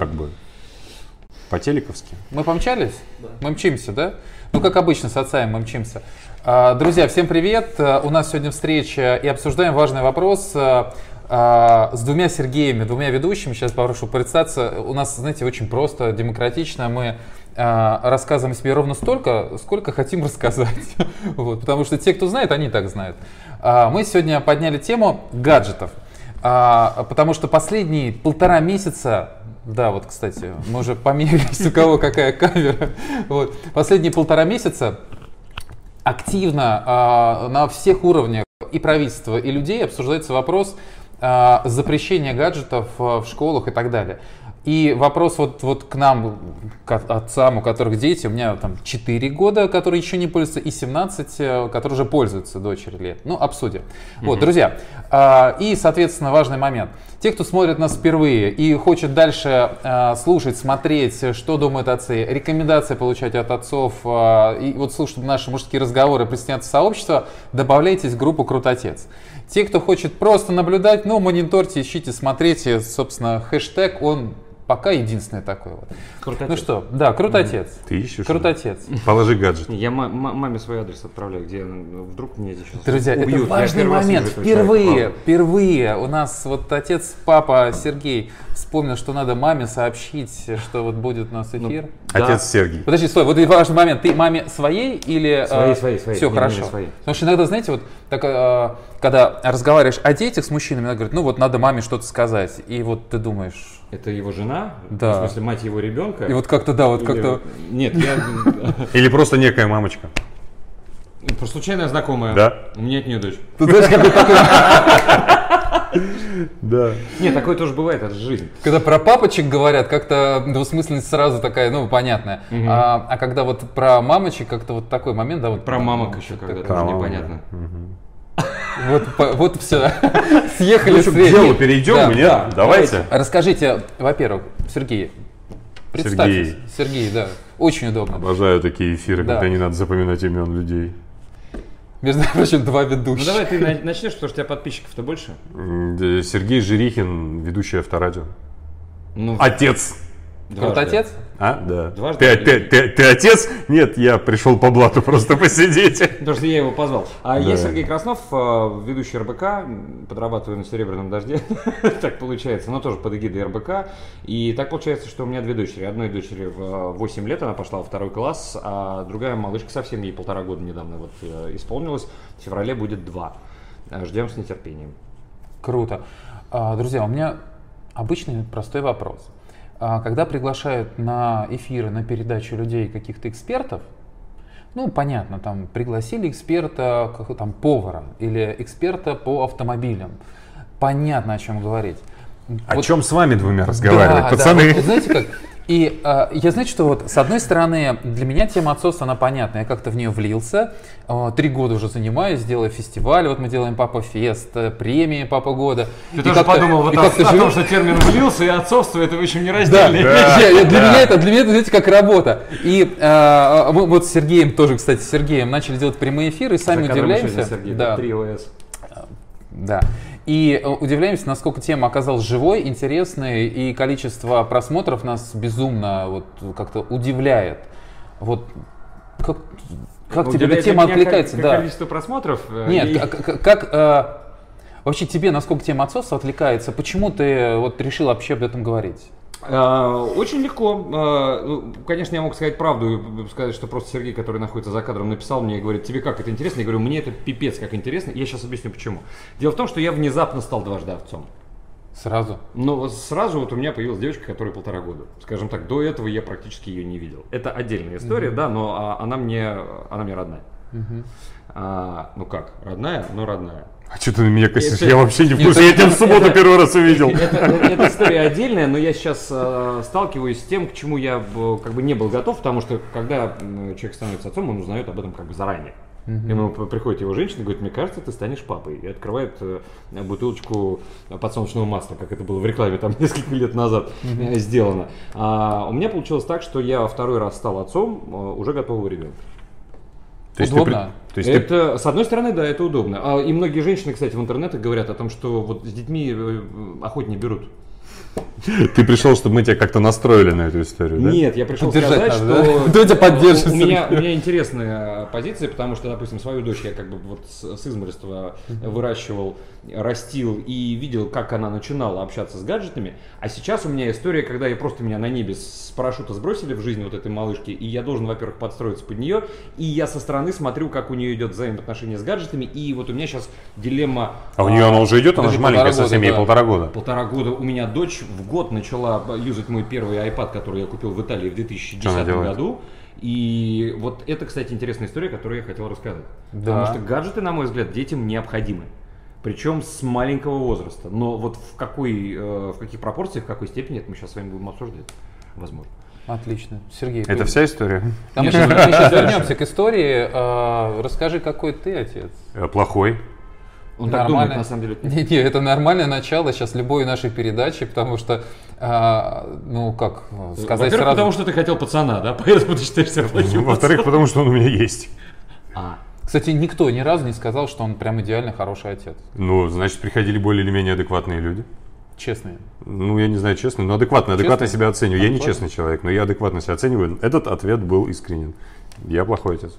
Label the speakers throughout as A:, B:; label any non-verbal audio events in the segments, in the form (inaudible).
A: как бы по-телековски.
B: Мы помчались? Да. Мы мчимся, да? Ну, как обычно, с отцами мы мчимся. А, друзья, всем привет! А, у нас сегодня встреча и обсуждаем важный вопрос а, с двумя Сергеями, двумя ведущими. Сейчас попрошу представиться. У нас, знаете, очень просто, демократично. Мы рассказываем себе ровно столько, сколько хотим рассказать. (laughs) вот, потому что те, кто знает, они так знают. Мы сегодня подняли тему гаджетов. Потому что последние полтора месяца да, вот, кстати, мы уже померились, у кого какая камера. Вот. Последние полтора месяца активно э, на всех уровнях и правительства, и людей обсуждается вопрос э, запрещения гаджетов в школах и так далее. И вопрос вот, вот к нам, к отцам, у которых дети, у меня там 4 года, которые еще не пользуются, и 17, э, которые уже пользуются дочери лет. Ну, обсудим. Mm-hmm. Вот, друзья, э, и, соответственно, важный момент. Те, кто смотрит нас впервые и хочет дальше э, слушать, смотреть, что думают отцы, рекомендации получать от отцов, э, и вот слушать наши мужские разговоры, присоединяться в сообщество, добавляйтесь в группу «Крутотец». Те, кто хочет просто наблюдать, ну, мониторьте, ищите, смотрите, собственно, хэштег, он Пока единственное такое вот. Крутотец. Ну что, да, крутотец.
A: Ты ищешь?
B: Крутотец.
A: Положи гаджет.
C: Я маме свой адрес отправляю, где вдруг меня здесь сейчас
B: Друзья, убьют. это важный момент. Впервые, впервые у нас вот отец, папа Сергей вспомнил, что надо маме сообщить, что вот будет у нас ну, эфир.
A: Ну, Отец да. Сергей.
B: Подожди, стой, вот важный момент. Ты маме своей или...
C: Своей, э, своей, своей.
B: Все, хорошо. Своей. Потому что иногда, знаете, вот так, э, когда разговариваешь о детях с мужчинами, она говорит, ну вот надо маме что-то сказать. И вот ты думаешь,
C: это его жена,
B: да.
C: в смысле мать его ребенка.
B: И вот как-то, да, вот как-то...
C: Нет, я... (laughs)
A: Или просто некая мамочка.
C: Просто случайная знакомая.
A: Да.
C: У меня от нее дочь.
B: Ты знаешь, такой... (laughs)
C: Да. Нет, такое тоже бывает, это жизнь.
B: Когда про папочек говорят, как-то двусмысленность сразу такая, ну, понятная. А, а когда вот про мамочек, как-то вот такой момент, да, вот...
C: Про мамок еще когда тоже непонятно.
B: Вот, вот все. (laughs) Съехали
A: ну, к делу перейдем, да, нет? Да. Давайте.
B: Расскажите, во-первых, Сергей, представьтесь. Сергей. Сергей, да. Очень удобно.
A: Обожаю такие эфиры, да. когда не надо запоминать имен людей.
B: Между (laughs) прочим, два ведущих.
C: Ну давай ты начнешь, потому что у тебя подписчиков-то больше.
A: Сергей Жирихин, ведущий авторадио. Ну, Отец.
B: Дважды. отец?
A: А, да. Дважды. Ты, ты, ты, ты отец? Нет, я пришел по блату (laughs) просто посидеть.
C: Потому что я его позвал. А да. я Сергей Краснов, э, ведущий РБК, подрабатываю на Серебряном дожде. (laughs) так получается, но тоже под эгидой РБК. И так получается, что у меня две дочери. Одной дочери в 8 лет, она пошла во второй класс, а другая малышка совсем ей полтора года недавно вот э, исполнилась. В феврале будет два. Э, ждем с нетерпением.
B: Круто. А, друзья, у меня обычный простой вопрос. А когда приглашают на эфиры, на передачу людей каких-то экспертов, ну, понятно, там пригласили эксперта, там, повара или эксперта по автомобилям. Понятно, о чем говорить.
A: О вот, чем с вами двумя разговаривать, да, пацаны?
B: Да, вот, знаете как, и э, я, знаете, что вот, с одной стороны, для меня тема отцовства, она понятна. Я как-то в нее влился. Э, три года уже занимаюсь, делаю фестиваль. Вот мы делаем Папа Фест, э, премии Папа Года.
C: Ты и тоже подумал вот о, о том, что термин влился и отцовство, это в общем не раздельно.
B: Да, да, для, да. меня это, для меня это, знаете, как работа. И э, мы вот с Сергеем тоже, кстати, с Сергеем начали делать прямые эфиры, и сами удивляемся.
C: Сергей, да. 3 ОС.
B: Да. И э, удивляемся, насколько тема оказалась живой, интересной, и количество просмотров нас безумно вот как-то удивляет. Вот как, как тебе эта тема откликается?
C: Как,
B: да.
C: количество просмотров?
B: Э, Нет, и... как, как э, вообще тебе, насколько тема отцовства отвлекается? Почему ты вот решил вообще об этом говорить?
C: А, очень легко. А, ну, конечно, я мог сказать правду, сказать, что просто Сергей, который находится за кадром, написал мне и говорит, тебе как это интересно? Я говорю, мне это пипец как интересно. Я сейчас объясню почему. Дело в том, что я внезапно стал дважды овцом.
B: Сразу?
C: Ну, сразу вот у меня появилась девочка, которая полтора года. Скажем так, до этого я практически ее не видел. Это отдельная история, mm-hmm. да, но а, она мне, она мне родная. Mm-hmm. А, ну как, родная, но родная.
A: А что ты на меня косишь? Я вообще не в курсе. Я тебя в субботу первый раз увидел.
C: Это история отдельная, но я сейчас э, сталкиваюсь с тем, к чему я как бы не был готов, потому что когда человек становится отцом, он узнает об этом как бы заранее. Uh-huh. Ему приходит его женщина и говорит, мне кажется, ты станешь папой. И открывает э, бутылочку подсолнечного масла, как это было в рекламе там (laughs) несколько лет назад uh-huh. сделано. А у меня получилось так, что я второй раз стал отцом э, уже готового ребенка.
B: То есть удобно.
C: Ты, то есть это, ты... с одной стороны, да, это удобно. А, и многие женщины, кстати, в интернете говорят о том, что вот с детьми э, охотнее берут.
A: Ты пришел, чтобы мы тебя как-то настроили на эту историю, да?
C: Нет, я пришел сказать,
B: надо,
C: что... (laughs)
B: Кто тебя поддержит?
C: У меня, у меня интересная позиция, потому что, допустим, свою дочь я как бы вот с, с измольства выращивал, растил и видел, как она начинала общаться с гаджетами. А сейчас у меня история, когда я просто меня на небе с парашюта сбросили в жизнь вот этой малышки, и я должен, во-первых, подстроиться под нее, и я со стороны смотрю, как у нее идет взаимоотношения с гаджетами, и вот у меня сейчас дилемма...
A: А у нее она уже идет, она же маленькая совсем, ей полтора года.
C: Полтора года у меня дочь в год начала юзать мой первый iPad, который я купил в Италии в
A: Что
C: 2010
A: она делает?
C: году. И вот это, кстати, интересная история, которую я хотел рассказать.
B: Да.
C: Потому что гаджеты, на мой взгляд, детям необходимы. Причем с маленького возраста. Но вот в, какой, э, в каких пропорциях, в какой степени, это мы сейчас с вами будем обсуждать. Возможно.
B: Отлично. Сергей,
A: Это
B: вы-
A: вся история?
B: А мы сейчас, (laughs) вернемся к истории. А, расскажи, какой ты отец?
A: Э, Плохой.
C: Он так думает, на самом деле. (laughs)
B: Не, не, это нормальное начало сейчас любой нашей передачи, потому что, а, ну как сказать
C: Во-первых,
B: сразу.
C: потому что ты хотел пацана, да? Поэтому ты считаешь себя плохим
A: Во-вторых, потому что он у меня есть.
C: А,
B: Кстати, никто ни разу не сказал, что он прям идеально хороший отец.
A: Ну, значит, приходили более или менее адекватные люди.
B: Честный.
A: Ну, я не знаю, честно, но адекватно, адекватно себя оцениваю. Я не
B: Адекватно?
A: честный человек, но я адекватно себя оцениваю. Этот ответ был искренен. Я плохой отец.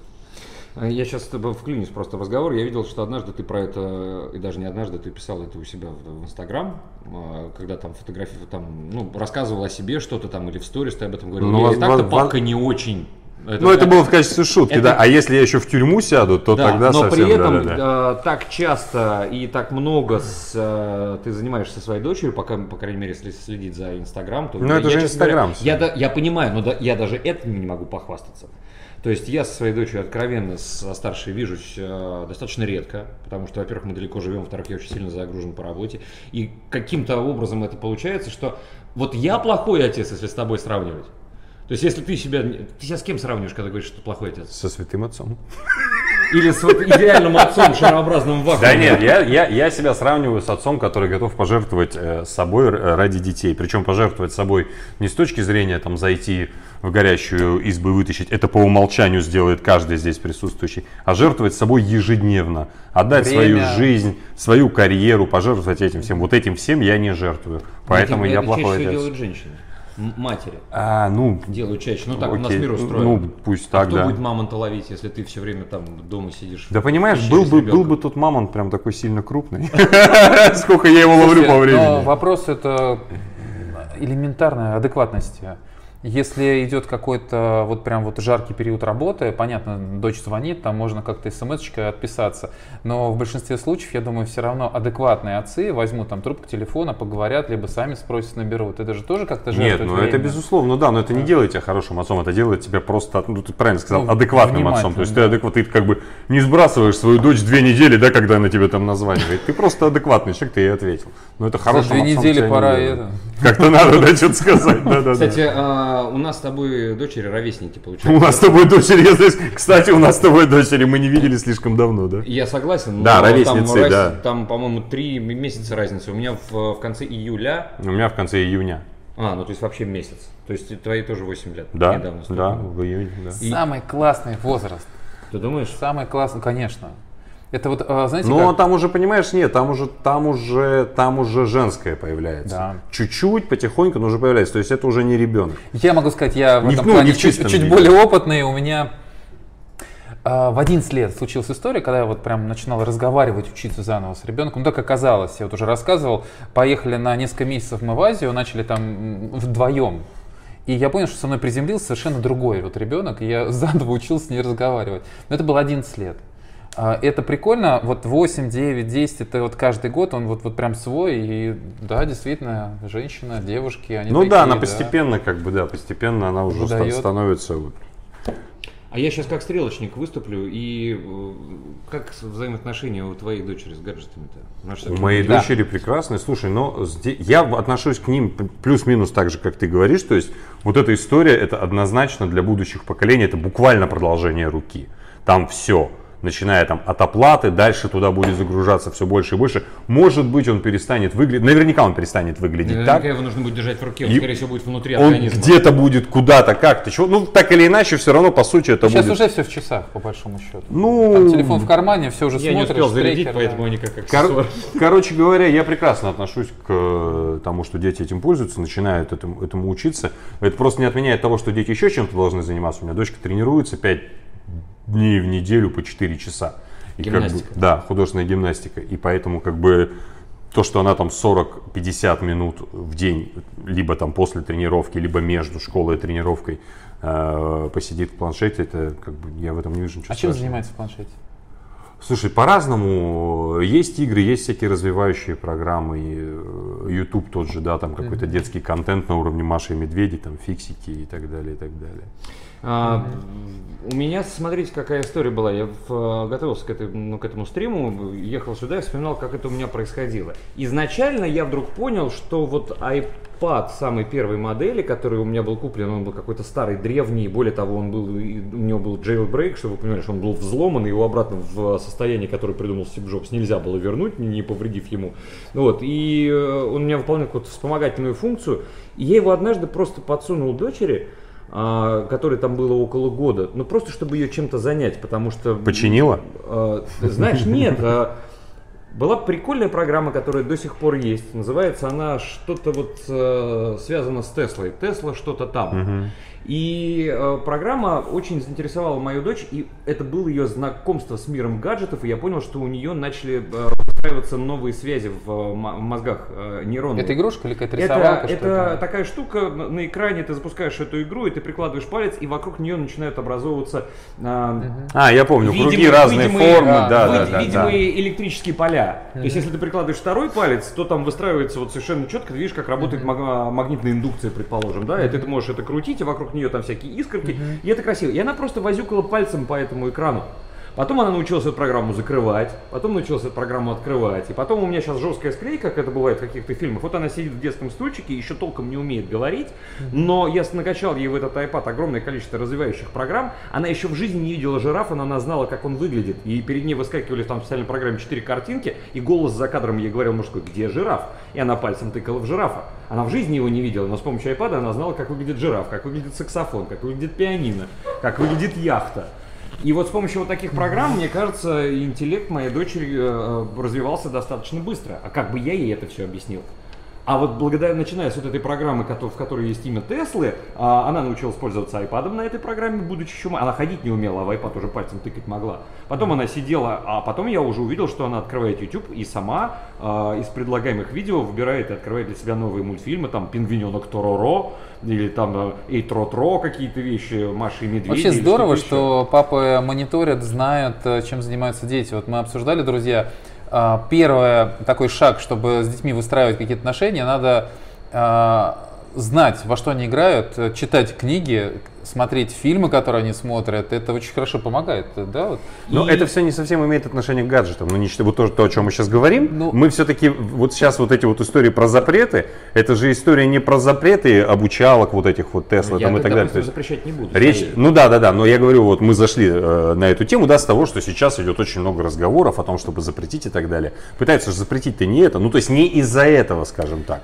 C: Я сейчас вклинюсь просто в разговор. Я видел, что однажды ты про это, и даже не однажды, ты писал это у себя в, Инстаграм, а, когда там фотографии, там, ну, рассказывал о себе что-то там, или в сторис ты об этом говорил.
A: Ну,
C: и так-то папка не очень.
A: Ну, это было в качестве шутки,
C: это-
A: да. А если я еще в тюрьму сяду, то
C: Да,
A: тогда
C: но
A: совсем
C: при этом
A: да-да-да.
C: э, так часто и так много с, э, ты занимаешься своей дочерью, пока, по крайней мере, если следить за Инстаграм, то
A: Ну, это
C: я,
A: же
C: говоря,
A: Инстаграм.
C: Я, да- я понимаю, но да- я даже этим не могу похвастаться. То есть я со своей дочерью откровенно со старшей вижусь э, достаточно редко, потому что, во-первых, мы далеко живем, во-вторых, я очень сильно загружен по работе. И каким-то образом это получается, что вот я плохой отец, если с тобой сравнивать. То есть если ты себя... Ты себя с кем сравниваешь, когда говоришь, что ты плохой отец?
A: Со святым отцом.
C: Или с вот идеальным отцом шарообразным вакуумом?
A: Да нет, я, я, я себя сравниваю с отцом, который готов пожертвовать э, собой ради детей. Причем пожертвовать собой не с точки зрения там зайти в горящую избу и вытащить, это по умолчанию сделает каждый здесь присутствующий, а жертвовать собой ежедневно, отдать свою
B: Время.
A: жизнь, свою карьеру, пожертвовать этим всем. Вот этим всем я не жертвую. Поэтому
C: Это-
A: я плохой отец.
C: делают женщины. Матери
A: А, ну,
C: делают чаще. Ну так у нас
A: окей.
C: мир устроен.
A: Ну, пусть
C: А
A: так,
C: кто
A: да.
C: будет мамонта ловить, если ты все время там дома сидишь?
A: Да понимаешь, был бы, был бы тот мамонт прям такой сильно крупный. (laughs) Сколько я его ловлю по
B: Но
A: времени.
B: вопрос это элементарной адекватности. Если идет какой-то вот прям вот жаркий период работы, понятно, дочь звонит, там можно как-то смс-очкой отписаться. Но в большинстве случаев, я думаю, все равно адекватные отцы возьмут там трубку телефона, поговорят, либо сами спросят, наберут. Это же тоже как-то
A: Нет,
B: жертвует
A: ну это
B: временем.
A: безусловно, да, но это не делает тебя хорошим отцом, это делает тебя просто, ну ты правильно сказал,
B: Ну,
A: адекватным отцом. То есть ты адекват, ты как бы не сбрасываешь свою дочь две недели, да, когда она тебе там названивает. Ты просто адекватный человек, ты ей ответил. Но это
B: За
A: хорошим
B: две недели пора это.
A: Как-то надо, да, что-то сказать, (laughs) да, да,
C: Кстати, а, у нас с тобой дочери ровесники получаются.
A: У нас с тобой дочери, я здесь, кстати, у нас с тобой дочери мы не видели слишком давно, да?
C: Я согласен,
A: Да,
C: но
A: ровесницы,
C: там,
A: да.
C: там, по-моему, три месяца разницы. У меня в, в конце июля,
A: У меня в конце июня.
C: а, ну то есть вообще месяц. То есть твои тоже 8 лет.
A: Да,
C: недавно
A: да,
C: стукнуло.
A: в июне, да.
C: И-
B: Самый классный возраст.
C: Ты думаешь?
B: Самый классный, конечно. Это вот, а, знаете,
A: Но
B: как-
A: там уже, понимаешь, нет, там уже, там уже, там уже женское появляется.
B: Да.
A: Чуть-чуть, потихоньку, но уже появляется. То есть это уже не ребенок.
B: Я могу сказать, я в
A: Не
B: этом
A: ну,
B: плане чуть, чуть более опытный. У меня а, в 11 лет случилась история, когда я вот прям начинал разговаривать, учиться заново с ребенком. Ну, так оказалось, я вот уже рассказывал, поехали на несколько месяцев мы в Азию, начали там вдвоем. И я понял, что со мной приземлился совершенно другой вот ребенок, и я (laughs) заново учился с ней разговаривать. Но это было 11 лет. А, Это прикольно, вот 8, 9, 10, это вот каждый год он вот, вот прям свой, и да, действительно, женщина, девушки, они
A: Ну
B: такие,
A: да, она постепенно, как бы, да, постепенно она уже
B: Выдает.
A: становится. вот.
C: А я сейчас как стрелочник выступлю, и э, как взаимоотношения у твоей дочери с гаджетами-то?
A: У моей
C: будет-
A: дочери прекрасные. Слушай, но я отношусь к ним плюс-минус так же, как ты говоришь. То есть вот эта история, это однозначно для будущих поколений, это буквально продолжение руки. Там все. Начиная там от оплаты, дальше туда будет загружаться все больше и больше. Может быть, он перестанет выглядеть, наверняка он перестанет выглядеть
C: Наверняка
A: так.
C: его нужно будет держать в руке, он,
A: И
C: скорее всего, будет внутри
A: Он
C: организма.
A: где-то будет куда-то, как-то, чего. Ну, так или иначе, все равно, по сути, это
B: Сейчас
A: будет...
B: уже все в часах, по большому счету.
A: Ну,
B: Там телефон в кармане, все уже
C: Я не
B: смотришь.
C: успел зарядить,
B: трекер,
C: поэтому
B: да.
C: они как
A: Кор-. Короче говоря, я прекрасно отношусь к э, тому, что дети этим пользуются, начинают этому, этому учиться. Это просто не отменяет того, что дети еще чем-то должны заниматься. У меня дочка тренируется 5 дней в неделю по 4 часа. И как бы-
C: Гимнастика.
A: да, художественная гимнастика. И поэтому как бы то, что она там 40-50 минут в день, либо там после тренировки, либо между школой и тренировкой э, посидит в планшете, это как бы я в этом не вижу ничего
B: А чем
A: страшного.
B: занимается в планшете?
A: Слушай, по-разному. Есть игры, есть всякие развивающие программы. э, YouTube тот же, да, там какой-то детский контент на уровне Маши и Медведи, там фиксики и так далее, и так далее.
C: А, У меня, смотрите, какая история была. Я в- готовился к, этой- ну, к этому стриму, ехал сюда и вспоминал, как это у меня происходило. Изначально я вдруг понял, что вот iPad самой первой модели, который у меня был куплен, он был какой-то старый, древний, более того, он был, у него был jailbreak, чтобы вы понимали, что он был взломан, и его обратно в состояние, которое придумал Стив Джобс, нельзя было вернуть, не- повредив ему. Вот, и э, он у меня выполнял какую-то вспомогательную функцию, и я его однажды просто подсунул дочери, которой там было около года, ну просто чтобы ее чем-то занять, потому что...
A: Починила?
C: А, знаешь, нет. а, Была прикольная программа, которая до сих пор есть. Называется она что-то вот э, связано с Теслой. Тесла что-то там. И э, программа очень заинтересовала мою дочь, и это было ее знакомство с миром гаджетов, и я понял, что у нее начали э, выстраиваться новые связи в, э, мозгах э, нейронных.
B: Это игрушка или какая-то
C: Это,
B: рисовалка? что
C: это такая штука, на экране ты запускаешь эту игру, и ты прикладываешь палец, и вокруг нее начинают образовываться а,
A: А, я помню, круги
C: видимые-
A: разные
C: видимые,
A: формы,
B: а,
A: да, да, да, да.
C: видимые электрические поля. То есть, если ты прикладываешь второй палец, то там выстраивается вот совершенно четко, ты видишь, как работает а, магнитная индукция, предположим, да, и ты можешь это крутить, и вокруг нее там всякие искорки, и это красиво. И она просто возюкала пальцем по этому экрану. Потом она научилась эту программу закрывать, потом научилась эту программу открывать. И потом у меня сейчас жесткая склейка, как это бывает в каких-то фильмах. Вот она сидит в детском стульчике, еще толком не умеет говорить, но я накачал ей в этот iPad огромное количество развивающих программ. Она еще в жизни не видела жирафа, но она знала, как он выглядит. И перед ней выскакивали там в специальной программе четыре картинки, и голос за кадром ей говорил мужской, где жираф? И она пальцем тыкала в жирафа. Она в жизни его не видела, но с помощью iPad она знала, как выглядит жираф, как выглядит саксофон, как выглядит пианино, как выглядит яхта. И вот с помощью вот таких программ, мне кажется, интеллект моей дочери э, развивался достаточно быстро. А как бы я ей это все объяснил? А вот благодаря, начиная с вот этой программы, в которой есть имя Теслы, а, она научилась пользоваться iPad на этой программе, будучи еще... Она ходить не умела, а в iPad уже пальцем тыкать могла. Потом она сидела, а потом я уже увидел, что она открывает YouTube и сама а, из предлагаемых видео выбирает и открывает для себя новые мультфильмы, там «Пингвиненок Тороро», или там э, «Эй, Тро-Тро», какие-то вещи, «Маша и Медведь».
B: Вообще здорово,
C: еще.
B: что папы мониторят, знают, э, чем занимаются дети. Вот мы обсуждали, друзья, а, первый такой шаг, чтобы с детьми выстраивать какие-то отношения, надо а, знать, во что они играют, э, читать книги, смотреть фильмы, которые они смотрят. Это очень хорошо помогает, да? Вот.
A: Но
B: И-
A: это все не совсем имеет отношение к гаджетам. Ну, не считая вот то, то, о чем мы сейчас говорим,
B: Ну-
A: мы все-таки вот сейчас вот эти вот истории про запреты, это же история не про запреты обучалок вот этих вот Тесла
C: Я,
A: там и так далее. Есть
C: запрещать не буду.
A: Речь, ну да, да, да, но я говорю, вот мы зашли э, на эту тему, да, с того, что сейчас идет очень много разговоров о том, чтобы запретить и так далее. Пытаются же запретить-то не это, ну то есть не из-за этого, скажем так.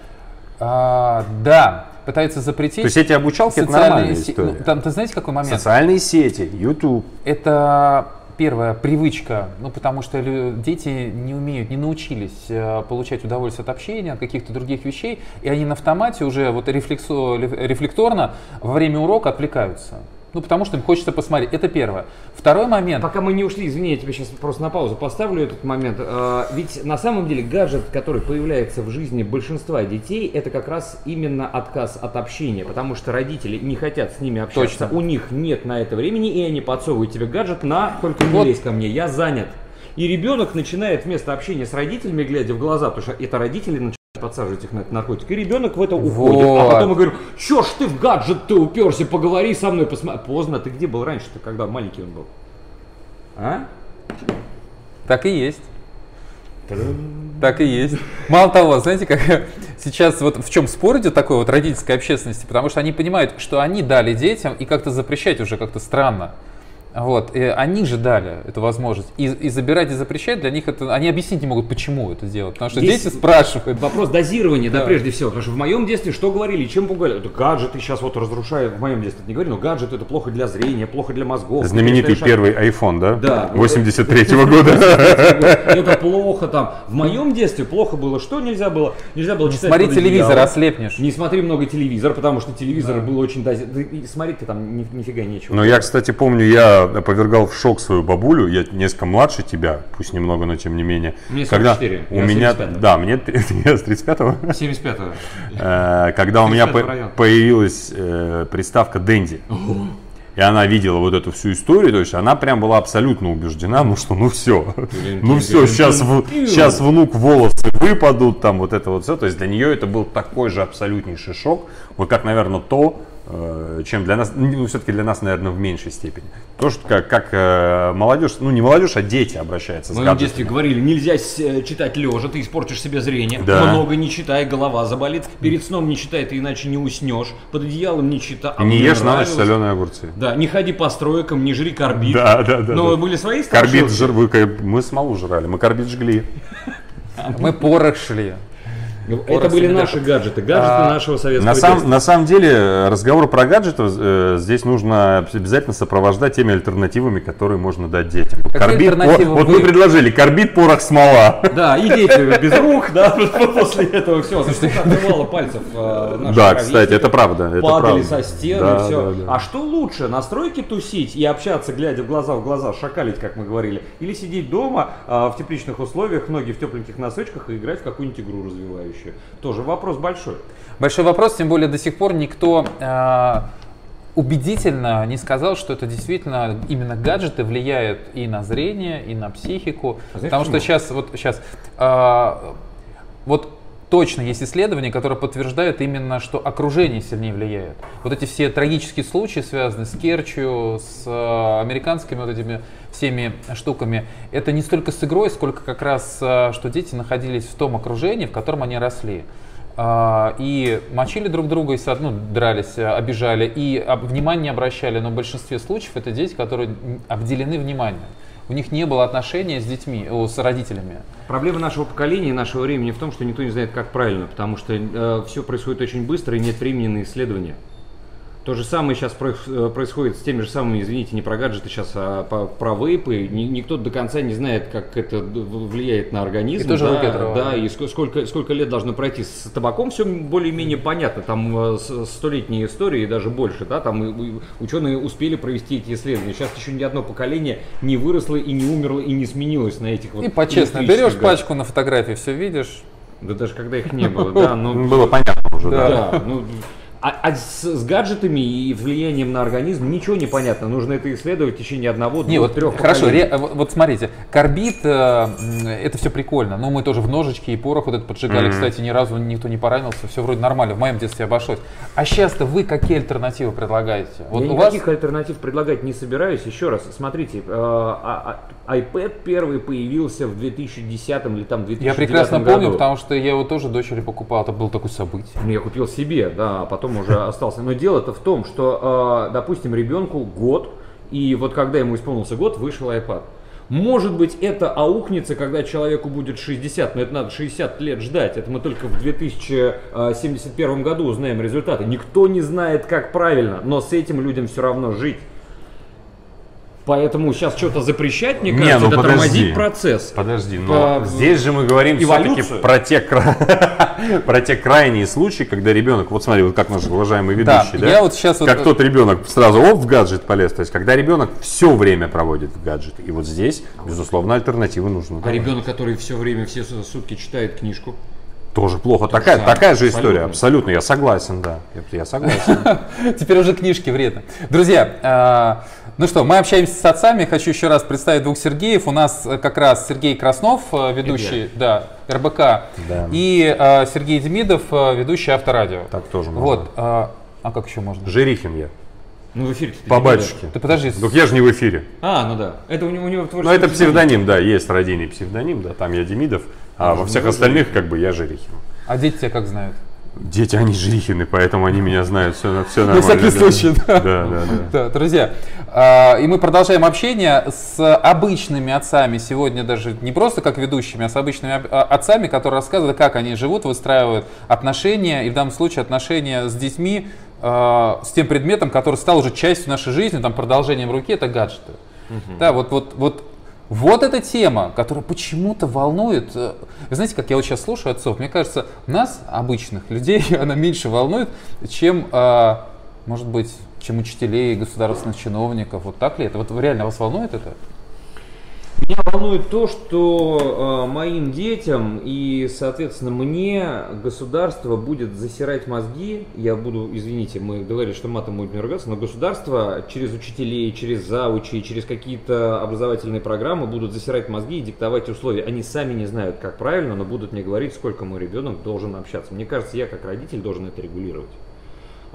B: А, да, пытаются запретить.
A: То есть эти обучалки это
B: социальные
A: нормальная
B: се-
A: история.
B: ну, там, ты знаете, какой момент?
A: Социальные сети, YouTube.
B: Это первая привычка, ну потому что дети не умеют, не научились э, получать удовольствие от общения, от каких-то других вещей, и они на автомате уже вот рефлексо- реф- рефлекторно во время урока отвлекаются. Ну потому что им хочется посмотреть. Это первое. Второй момент.
C: Пока мы не ушли, извини, я тебе сейчас просто на паузу поставлю этот момент. А, Ведь на самом деле гаджет, который появляется в жизни большинства детей, это как раз именно отказ от общения, потому что родители не хотят с ними общаться,
B: Точно.
C: у них нет на это времени, и они подсовывают тебе гаджет на «только не
B: Вот.
C: лезь ко мне, я занят». И ребенок начинает вместо общения с родителями, глядя в глаза, потому что это родители начинают подсаживать их на этот наркотик, и ребенок в это уходит. А
B: Вот.
C: потом я говорю, чё ж ты в гаджет ты уперся, поговори со мной, посмотри. Поздно, ты где был раньше-то, когда маленький он был? А?
B: Так и есть. Так и есть. Мало того, знаете, как (laughs) сейчас вот в чем спор идет такой вот родительской общественности, потому что они понимают, что они дали детям, и как-то запрещать уже как-то странно. Вот, и они же дали эту возможность. И, и забирать и запрещать для них это... Они объяснить не могут, почему это делать. Потому что
C: Здесь
B: дети спрашивают.
C: Вопрос дозирования, да.
B: Да.
C: прежде всего. Потому что в моем детстве что говорили, чем пугали? Это гаджеты сейчас вот разрушают. В моем детстве это не говорили, но гаджеты это плохо для зрения, плохо для мозгов.
A: Знаменитый
C: Ты начинаешь-
A: первый iPhone, да?
C: Да.
A: 83-го (laughs) года.
C: Это плохо там. В моем детстве плохо было. Что нельзя было? Нельзя было читать
B: Смотри телевизор, ослепнешь.
C: Не смотри много телевизор, потому что телевизор был очень дози... Да и смотреть-то там ни- нифига нечего.
A: Но я, кстати, помню, я повергал в шок свою бабулю, я несколько младше тебя, пусть немного, но тем не менее.
C: Мне
A: когда
C: 44,
A: у
C: я
A: меня,
C: 75-го.
A: да, мне (laughs) я с 35-го.
C: 75-го.
A: Э, когда у меня
C: 50-й
A: по-
C: район.
A: появилась э, приставка Дэнди. И она видела вот эту всю историю, то есть она прям была абсолютно убеждена, ну что, ну все, ну все, сейчас, сейчас внук волосы выпадут, там вот это вот все. То есть для нее это был такой же абсолютнейший шок, вот как, наверное, то, э, чем для нас, ну все-таки для нас, наверное, в меньшей степени. То, что как, как э, молодежь, ну не молодежь, а дети обращаются
C: В
A: с
C: моем
A: гаджетами.
C: детстве говорили, нельзя э, читать лежа, ты испортишь себе зрение.
A: Да.
C: Много не читай, голова заболит. Перед сном не читай, ты иначе не уснешь. Под одеялом не читай. а
A: Не ешь на ночь
C: нравилось.
A: соленые огурцы.
C: Да, не ходи по стройкам, не жри карбид.
A: Да, да, да.
C: Но
A: да.
C: были свои
A: Карбид жир, мы смолу жрали, мы карбид жгли.
B: Мы порох шли.
C: Это были наши гаджеты, гаджеты
B: А,
C: нашего советского
A: На, сам- на самом деле разговор про гаджеты э, здесь нужно обязательно сопровождать теми альтернативами, которые можно дать детям.
B: Какие альтернативы
A: вот
B: вы-
A: мы предложили карбид, порох, смола.
C: Да, и дети (laughs) без рук, да, (laughs) после этого все, отбивало пальцев э,
A: Да, кстати, это правда.
C: Падали со стен
A: Да,
C: и все. А что лучше, на стройке тусить и общаться, глядя в глаза в глаза, шакалить, как мы говорили, или сидеть дома а, в тепличных условиях, ноги в тепленьких носочках и играть в какую-нибудь игру развивающую? Тоже вопрос большой.
B: Большой вопрос, тем более до сих пор никто э, убедительно не сказал, что это действительно именно гаджеты влияют и на зрение, и на психику.
C: А знаешь,
B: Потому что
C: почему?
B: сейчас, вот сейчас, э, вот точно есть исследования, которые подтверждают именно, что окружение сильнее влияет. Вот эти все трагические случаи, связанные с Керчью, с э, американскими вот этими всеми штуками, это не столько с игрой, сколько как раз, э, что дети находились в том окружении, в котором они росли. А, и мочили друг друга, и ну, дрались, э, обижали, и внимание обращали, но в большинстве случаев это дети, которые обделены вниманием. У них не было отношения с детьми, с родителями.
C: Проблема нашего поколения и нашего времени в том, что никто не знает, как правильно, потому что все происходит очень быстро и нет времени на исследования. То же самое сейчас происходит с теми же самыми, извините, не про гаджеты сейчас, а про вейпы. Ни- Никто до конца не знает, как это влияет на организм.
B: И тоже
C: да,
B: руки
C: да, и ск- сколько, сколько лет должно пройти. С табаком все более-менее понятно. Там э, столетние истории и даже больше. Да, там ученые успели провести эти исследования. Сейчас еще ни одно поколение не выросло и не умерло и не сменилось на этих вот
B: И по-честно, берешь
C: гаджетах.
B: пачку на фотографии, все видишь.
C: Да даже когда их не было, да,
A: Ну,
C: ну
A: было понятно уже, да.
C: да, ну, а, а с, с гаджетами и влиянием на организм ничего не понятно. Нужно это исследовать в течение одного,
B: Не,
C: двух,
B: вот
C: трех
B: хорошо,
C: поколений.
B: ре- вот, вот смотрите, карбид, э, это все прикольно, но мы тоже в ножички и порох вот это поджигали, кстати, ни разу никто не поранился, все вроде нормально, в моем детстве обошлось. А сейчас-то вы какие альтернативы предлагаете? Вот
C: Я
B: у вас
C: никаких альтернатив предлагать не собираюсь. Еще раз, смотрите, э, а- а- iPad первый появился в 2010 или там 2009
B: я прекрасно
C: году.
B: помню, потому что я его тоже дочери покупал, это было такое событие.
C: Ну, Я купил себе, да, а потом уже остался. Но дело-то в том, что, э, допустим, ребенку год, и вот когда ему исполнился год, вышел iPad. Может быть, это аукнется, когда человеку будет 60, но это надо 60 лет ждать. Это мы только в 2071 году узнаем результаты. Никто не знает, как правильно, но с этим людям все равно жить. Поэтому сейчас что-то запрещать, мне
A: Не,
C: кажется,
A: ну
C: это
A: подожди.
C: тормозит процесс.
A: Подожди, но
C: По-
A: здесь же мы говорим все-таки про те, кра- (laughs) про те крайние случаи, когда ребенок, вот смотри, вот как наш уважаемый
B: Да,
A: ведущий, да,
B: я вот сейчас вот-
A: как тот ребенок сразу оп, в гаджет полез, то есть когда ребенок все время проводит в гаджете, и вот здесь, безусловно, альтернативы нужны.
C: А ребенок, который все время, все сутки читает книжку,
A: Тоже плохо. Такая,
C: самое,
A: такая же история,
C: абсолютно.
A: абсолютно, я согласен, да, я, я согласен. (laughs)
B: Теперь уже книжки вредно. Друзья, э, ну что, мы общаемся с отцами. Хочу еще раз представить двух Сергеев. У нас э, как раз Сергей Краснов, э, ведущий да, РБК,
A: Да.
B: и э, Сергей Демидов, э, ведущий Авторадио.
A: Так тоже можно.
B: Вот. э, а как еще можно?
A: Жирихин я,
C: ну в эфире
A: по батюшке.
B: Ты подожди.
A: Так я же не в эфире.
C: А, ну да. Это у него, у него
A: Ну,
C: творчество
A: это псевдоним, да, есть родийный псевдоним, да, там я Демидов, а во всех остальных, как бы, я Жирихин.
B: А дети тебя как знают?
A: Дети, они Жирихины, поэтому они меня знают, все, все
B: На
A: нормально.
B: всякий
A: да.
B: случай, да.
A: Да, да, да.
B: Да, друзья, А, и мы продолжаем общение с обычными отцами сегодня даже не просто как ведущими, а с обычными а, отцами, которые рассказывают, как они живут, выстраивают отношения, и в данном случае отношения с детьми, а, с тем предметом, который стал уже частью нашей жизни, там продолжением руки, это гаджеты. Угу. Да, вот, вот, вот вот эта тема, которая почему-то волнует. Э, вы знаете, как я вот сейчас слушаю отцов, мне кажется, нас, обычных людей, (laughs) она меньше волнует, чем, может быть, чем учителей, государственных чиновников. Вот так ли это? Вот реально вас волнует это?
C: Меня волнует то, что э, моим детям и, соответственно, мне государство будет засирать мозги. Я буду, извините, мы говорили, что матом будет не ругаться, но государство через учителей, через заучи, через какие-то образовательные программы будут засирать мозги и диктовать условия. Они сами не знают, как правильно, но будут мне говорить, сколько мой ребенок должен общаться. Мне кажется, я как родитель должен это регулировать.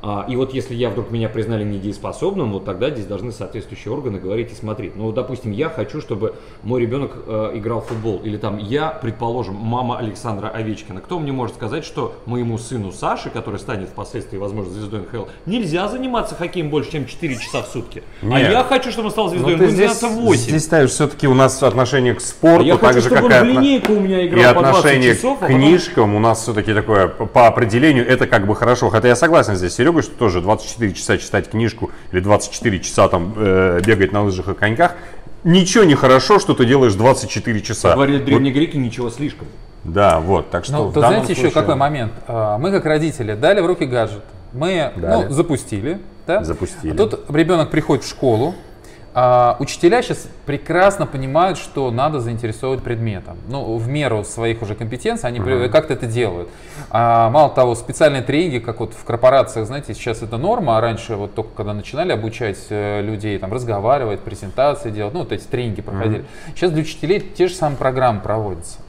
C: А, и вот если я вдруг меня признали недееспособным, вот тогда здесь должны соответствующие органы говорить и смотреть. Ну, допустим, я хочу, чтобы мой ребенок э, играл в футбол. Или там я, предположим, мама Александра Овечкина. Кто мне может сказать, что моему сыну Саше, который станет впоследствии, возможно, звездой НХЛ, нельзя заниматься хоккеем больше, чем 4 часа в сутки? А Нет. А я хочу, чтобы он стал звездой НХЛ,
A: здесь, 8. Здесь ставишь все-таки у нас отношение к спорту, а
C: я так хочу, же, чтобы как он в линейку у меня играл
A: и по отношение часов, к книжкам а потом... у нас все-таки такое, по определению, это как бы хорошо. Хотя я согласен здесь, Серега, что тоже 24 24 часа читать книжку или 24 часа там э, бегать на лыжах и коньках, ничего не хорошо, что ты делаешь 24 часа.
C: Говорили древние греки, ничего слишком.
A: Да, вот, так что.
B: Ну, то знаете случае... еще какой момент? А, мы как родители дали в руки гаджет, мы ну, запустили, да?
A: Запустили. А
B: тут ребенок приходит в школу, а, учителя сейчас прекрасно понимают, что надо заинтересовывать предметом. Ну, в меру своих уже компетенций они uh-huh. как-то это делают. А, мало того, специальные тренинги, как вот в корпорациях, знаете, сейчас это норма, а раньше вот только когда начинали обучать э, людей, там, разговаривать, презентации делать, ну, вот эти тренинги проходили. Uh-huh. Сейчас для учителей те же самые программы проводятся.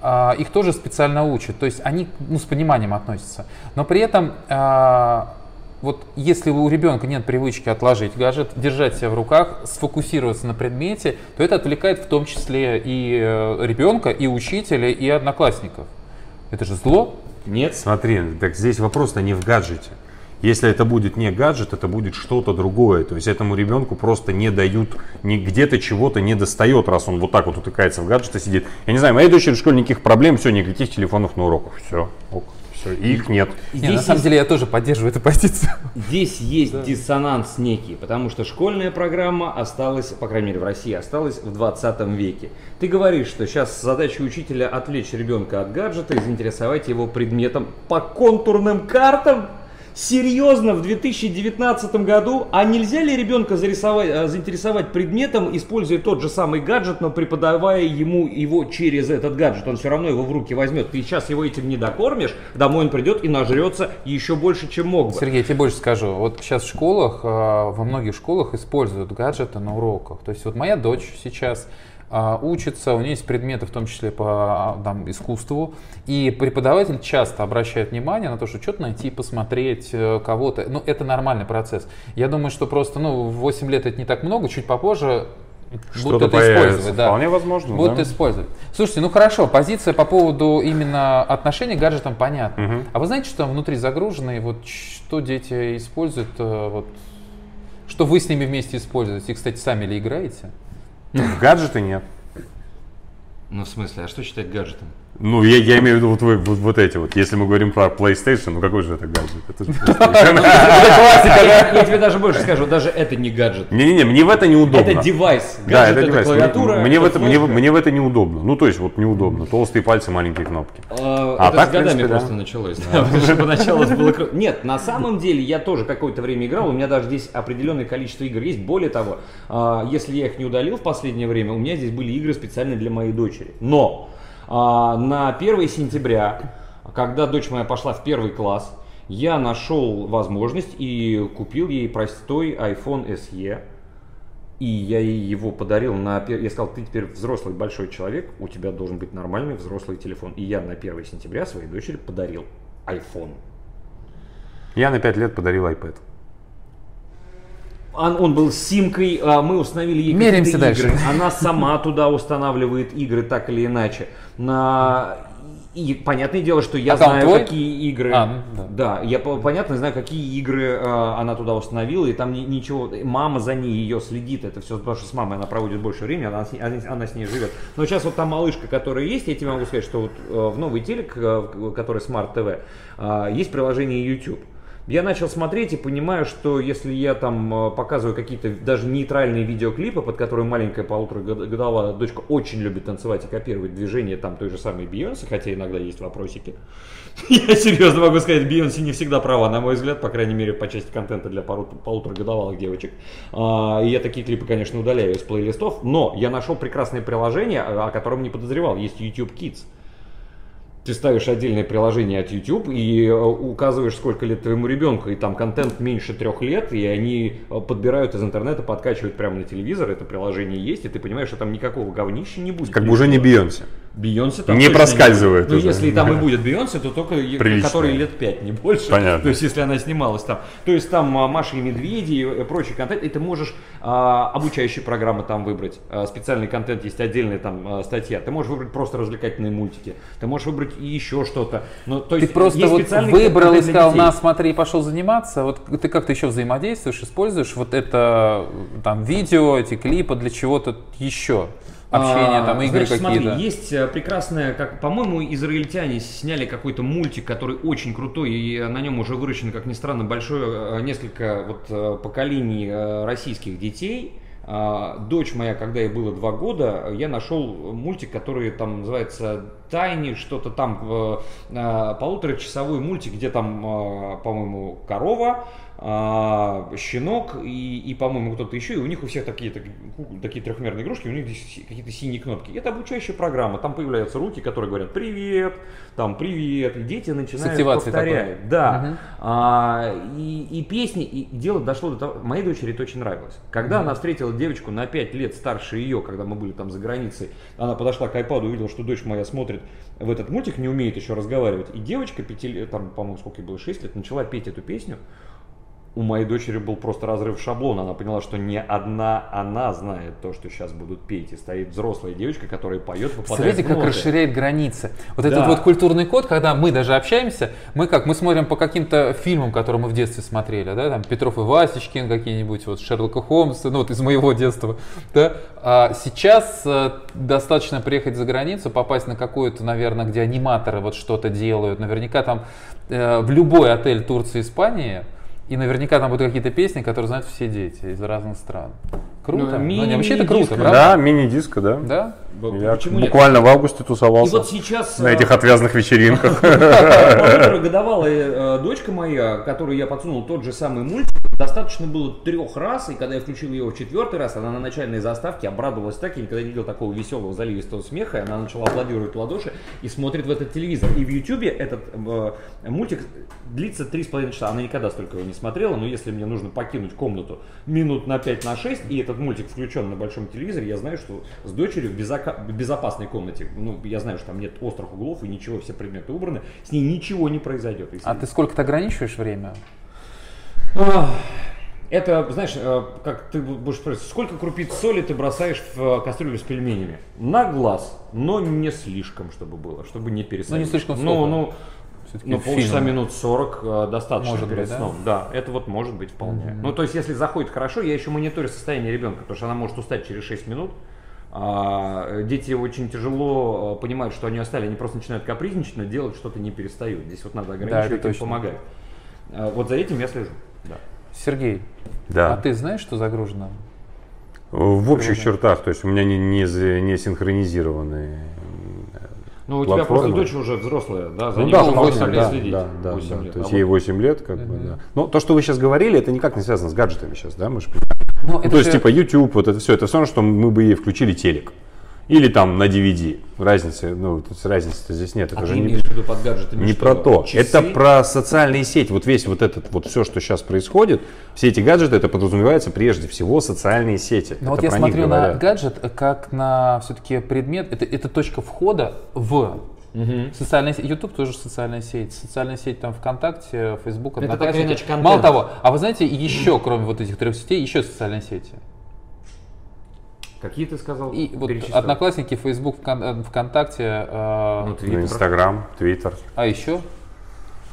B: А, их тоже специально учат, то есть они ну, с пониманием относятся. Но при этом а, вот если у ребенка нет привычки отложить гаджет, держать себя в руках, сфокусироваться на предмете, то это отвлекает в том числе и э, ребенка, и учителя, и одноклассников. Это же зло.
A: Нет. Смотри, так здесь вопрос-то не в гаджете. Если это будет не гаджет, это будет что-то другое. То есть этому ребенку просто не дают, где-то чего-то не достает, раз он вот так вот утыкается в гаджет и сидит. Я не знаю, моей дочери в школе никаких проблем, все, никаких телефонов на уроках. Все, ок. Все, их нет.
B: Здесь на самом есть... деле я тоже поддерживаю эту позицию.
C: Здесь (laughs) есть да. диссонанс некий, потому что школьная программа осталась, по крайней мере в России, осталась в 20 веке. Ты говоришь, что сейчас задача учителя отвлечь ребенка от гаджета и заинтересовать его предметом по контурным картам. Серьезно, в 2019 году, а нельзя ли ребенка зарисовать, э, заинтересовать предметом, используя тот же самый гаджет, но преподавая ему его через этот гаджет? Он все равно его в руки возьмет. Ты сейчас его этим не докормишь, домой он придет и нажрется еще больше, чем мог бы.
B: Сергей, я тебе больше скажу. Вот сейчас в школах, э, во многих школах используют гаджеты на уроках. То есть вот моя дочь сейчас а, учится, у нее есть предметы, в том числе по а, там, искусству, и преподаватель часто обращает внимание на то, что что-то найти, посмотреть э, кого-то, ну, это нормальный процесс. Я думаю, что просто, ну, в 8 лет это не так много, чуть попозже будут это использовать. Да.
A: Вполне возможно.
B: Будут да. использовать. Слушайте, ну хорошо, позиция по поводу именно отношений к гаджетам понятна. Угу. А вы знаете, что там внутри загружено, и вот что дети используют, э, вот, что вы с ними вместе используете? И, кстати, сами ли играете?
A: Гаджеты нет.
C: Ну, в смысле, а что считать гаджетом?
A: Ну, я, я имею в виду вот, вот, вот эти вот. Если мы говорим про PlayStation, ну какой же это гаджет? Это же (laughs) классика,
C: Я тебе даже больше скажу, даже это не гаджет.
A: Не-не-не, мне в это неудобно.
C: Это девайс.
A: Да, это девайс. Мне в это мне в это неудобно. Ну, то есть вот неудобно. Толстые пальцы, маленькие кнопки.
C: А, а это с годами просто началось. (laughs) Поначалу было Нет, на самом деле я тоже какое-то время играл. У меня даже здесь определенное количество игр есть. Более того, а, если я их не удалил в последнее время, у меня здесь были игры специально для моей дочери. Но на 1 сентября, когда дочь моя пошла в первый класс, я нашел возможность и купил ей простой iPhone SE. И я ей его подарил на... Я сказал, ты теперь взрослый большой человек, у тебя должен быть нормальный взрослый телефон. И я на 1 сентября своей дочери подарил iPhone.
A: Я на 5 лет подарил iPad.
C: Он, он был симкой, а мы установили ей
B: Меряемся игры.
C: Она сама туда устанавливает игры так или иначе. На... И понятное дело, что я
B: Аккаунт
C: знаю,
B: твой?
C: какие игры.
B: А, ну да.
C: да. я по- понятно знаю, какие игры э, она туда установила, и там ни- ничего. Мама за ней ее следит, это все потому что с мамой она проводит больше времени, она с, ней- она, она с ней живет. Но сейчас вот та малышка, которая есть, я тебе могу сказать, что вот э, в новый телек, э, который Smart TV, э, есть приложение YouTube. Я начал смотреть и понимаю, что если я там э, показываю какие-то даже нейтральные видеоклипы, под которые маленькая полуторагодовая дочка очень любит танцевать и копировать движения там той же самой Бейонсе, хотя иногда есть вопросики. (laughs) Я серьезно могу сказать, Бейонсе не всегда права, на мой взгляд, по крайней мере, по части контента для полу- полуторагодовалых девочек. А, И я такие клипы, конечно, удаляю из плейлистов, но я нашел прекрасное приложение, о котором не подозревал. Есть YouTube Kids. Ты ставишь отдельное приложение от YouTube и э, указываешь, сколько лет твоему ребенку, и там контент меньше трех лет, и они э, подбирают из интернета, подкачивают прямо на телевизор, это приложение есть, и ты понимаешь, что там никакого говнища не будет.
A: Как бы уже не Бейонсе.
C: Бейонсе там
A: Не проскальзывает
C: будет. Ну, если там и (laughs) будет Бейонсе, то только
A: Прилично.
C: который лет пять, не больше.
A: Понятно.
C: То есть, если она снималась там. То есть, там а, Маша и Медведи и э, прочий контент. И ты можешь а, обучающие программы там выбрать. А, специальный контент, есть отдельная там а, статья. Ты можешь выбрать просто развлекательные мультики. Ты можешь выбрать и еще что-то. Ну, то
B: Ты
C: есть,
B: просто
C: есть
B: вот
C: специальный
B: выбрал и сказал, на, смотри, пошел заниматься. Вот ты как-то еще взаимодействуешь, используешь вот это там видео, эти клипы для чего-то еще. Общение,
C: А,
B: там игры
C: значит,
B: какие-то.
C: Смотри, есть э, прекрасная, как, по-моему, израильтяне сняли какой-то мультик, который очень крутой, и на нем уже выращено, как ни странно, большое, э, несколько вот э, поколений российских детей. А, Дочь моя, когда ей было два года, я нашел мультик, который там называется Тайни, что-то там, полуторачасовой мультик, где там, по-моему, корова, а, щенок и, и, по-моему, кто-то еще, и у них у всех такие, такие, такие трехмерные игрушки, у них здесь какие-то синие кнопки. Это обучающая программа, там появляются руки, которые говорят «привет», там «привет», и дети начинают повторять. Да. А, и, и песни, и дело дошло до того, моей дочери это очень нравилось. Когда она встретила девочку на 5 лет старше ее, когда мы были там за границей, она подошла к айпаду, увидела, что дочь моя смотрит в этот мультик, не умеет еще разговаривать, и девочка, пяти лет, там, по-моему, сколько ей было, 6 лет, начала петь эту песню, у моей дочери был просто разрыв шаблона. Она поняла, что не одна она знает то, что сейчас будут петь. И стоит взрослая девочка, которая поет, попадает в
B: как расширяет границы. Вот
C: Да.
B: этот вот культурный код, когда мы даже общаемся, мы как, мы смотрим по каким-то фильмам, которые мы в детстве смотрели, да, там Петров и Васечкин какие-нибудь, вот Шерлока Холмса, ну вот из моего детства, да. А сейчас э, достаточно приехать за границу, попасть на какую-то, наверное, где аниматоры вот что-то делают, наверняка там э, в любой отель Турции, Испании, и наверняка там будут какие-то песни, которые знают все дети из разных стран. Круто.
C: Ну,
B: Ну, не, вообще это круто, правда?
A: Да, мини-диско, да.
B: Да?
A: Я
C: Почему нет?
A: буквально в августе
C: И
A: тусовался
C: вот сейчас...
A: на
C: э,
A: этих отвязных вечеринках. (laughs)
C: Полуторагодовалая э, дочка моя, которой я подсунул тот же самый мультик, достаточно было трех раз, и когда я включил его в четвертый раз, она на начальной заставке обрадовалась так, я никогда не видел такого веселого заливистого смеха, и она начала аплодировать в ладоши и смотрит в этот телевизор. И в Ютубе этот э, мультик длится три с половиной часа. Она никогда столько его не смотрела, но если мне нужно покинуть комнату минут на 5 на 6, и этот мультик включен на большом телевизоре, я знаю, что с дочерью безока- в безопасной комнате, ну, я знаю, что там нет острых углов и ничего, все предметы убраны, с ней ничего не произойдет. Если-
B: А ты сколько-то ограничиваешь время?
C: Это, знаешь, э, как ты будешь спрашивать, сколько крупиц соли ты бросаешь в э, кастрюлю с пельменями? На глаз, но не слишком, чтобы было, чтобы не пересолить.
B: Ну, не слишком
C: Ну,
B: сколько?
C: ну,
B: Всё-таки
C: ну, полчаса минут 40 э, достаточно
B: Может
C: перед
B: быть, да?
C: сном. Да? это вот может быть вполне. Ну, то есть, если заходит хорошо, я еще мониторю состояние ребенка, потому что она может устать через 6 минут. А, э, дети очень тяжело э, понимают, что они устали, они просто начинают капризничать, но делать что-то не перестают. Здесь вот надо ограничивать
B: это
C: и помогать. А, Вот за этим я слежу. Да.
B: Сергей, а
A: Да.
B: ты знаешь, что загружено?
A: В общих чертах, то есть у меня не, не, не синхронизированные.
C: Ну, у тебя просто дочь уже взрослая, да? За
A: Ну
C: ней
A: да,
C: уже
A: вполне,
C: можно
A: да,
C: следить.
A: да, да,
C: 8
A: да.
C: лет.
A: То есть
C: А
A: ей
C: вот
A: 8 лет, как бы, да. Но то, что вы сейчас говорили, это никак не связано с гаджетами сейчас, да, мы же
B: Ну,
A: Ну, то есть, типа, YouTube, вот это все, это все равно, что мы бы ей включили телек. Или там на DVD. Разницы, ну, тут разницы здесь нет. Это
C: А
A: же не,
C: под гаджетами
A: не
C: что?
A: про то.
C: Часы?
A: Это про социальные сети. Вот весь вот этот, вот все, что сейчас происходит, все эти гаджеты, это подразумевается прежде всего социальные сети.
B: Вот
A: Это
B: я
A: про них
B: смотрю на
A: говорят.
B: гаджет э, как на все-таки предмет, это, это точка входа в социальная сеть. YouTube тоже социальная сеть. Социальная сеть там ВКонтакте, Facebook,
C: Это.
B: Мало того, а вы знаете, еще кроме вот этих трех сетей, еще социальные сети.
C: Какие ты сказал?
B: И вот. Одноклассники, Facebook, э, ВКонтакте, э,
C: Ну, Твиттер.
A: Инстаграм, Твиттер.
B: а еще?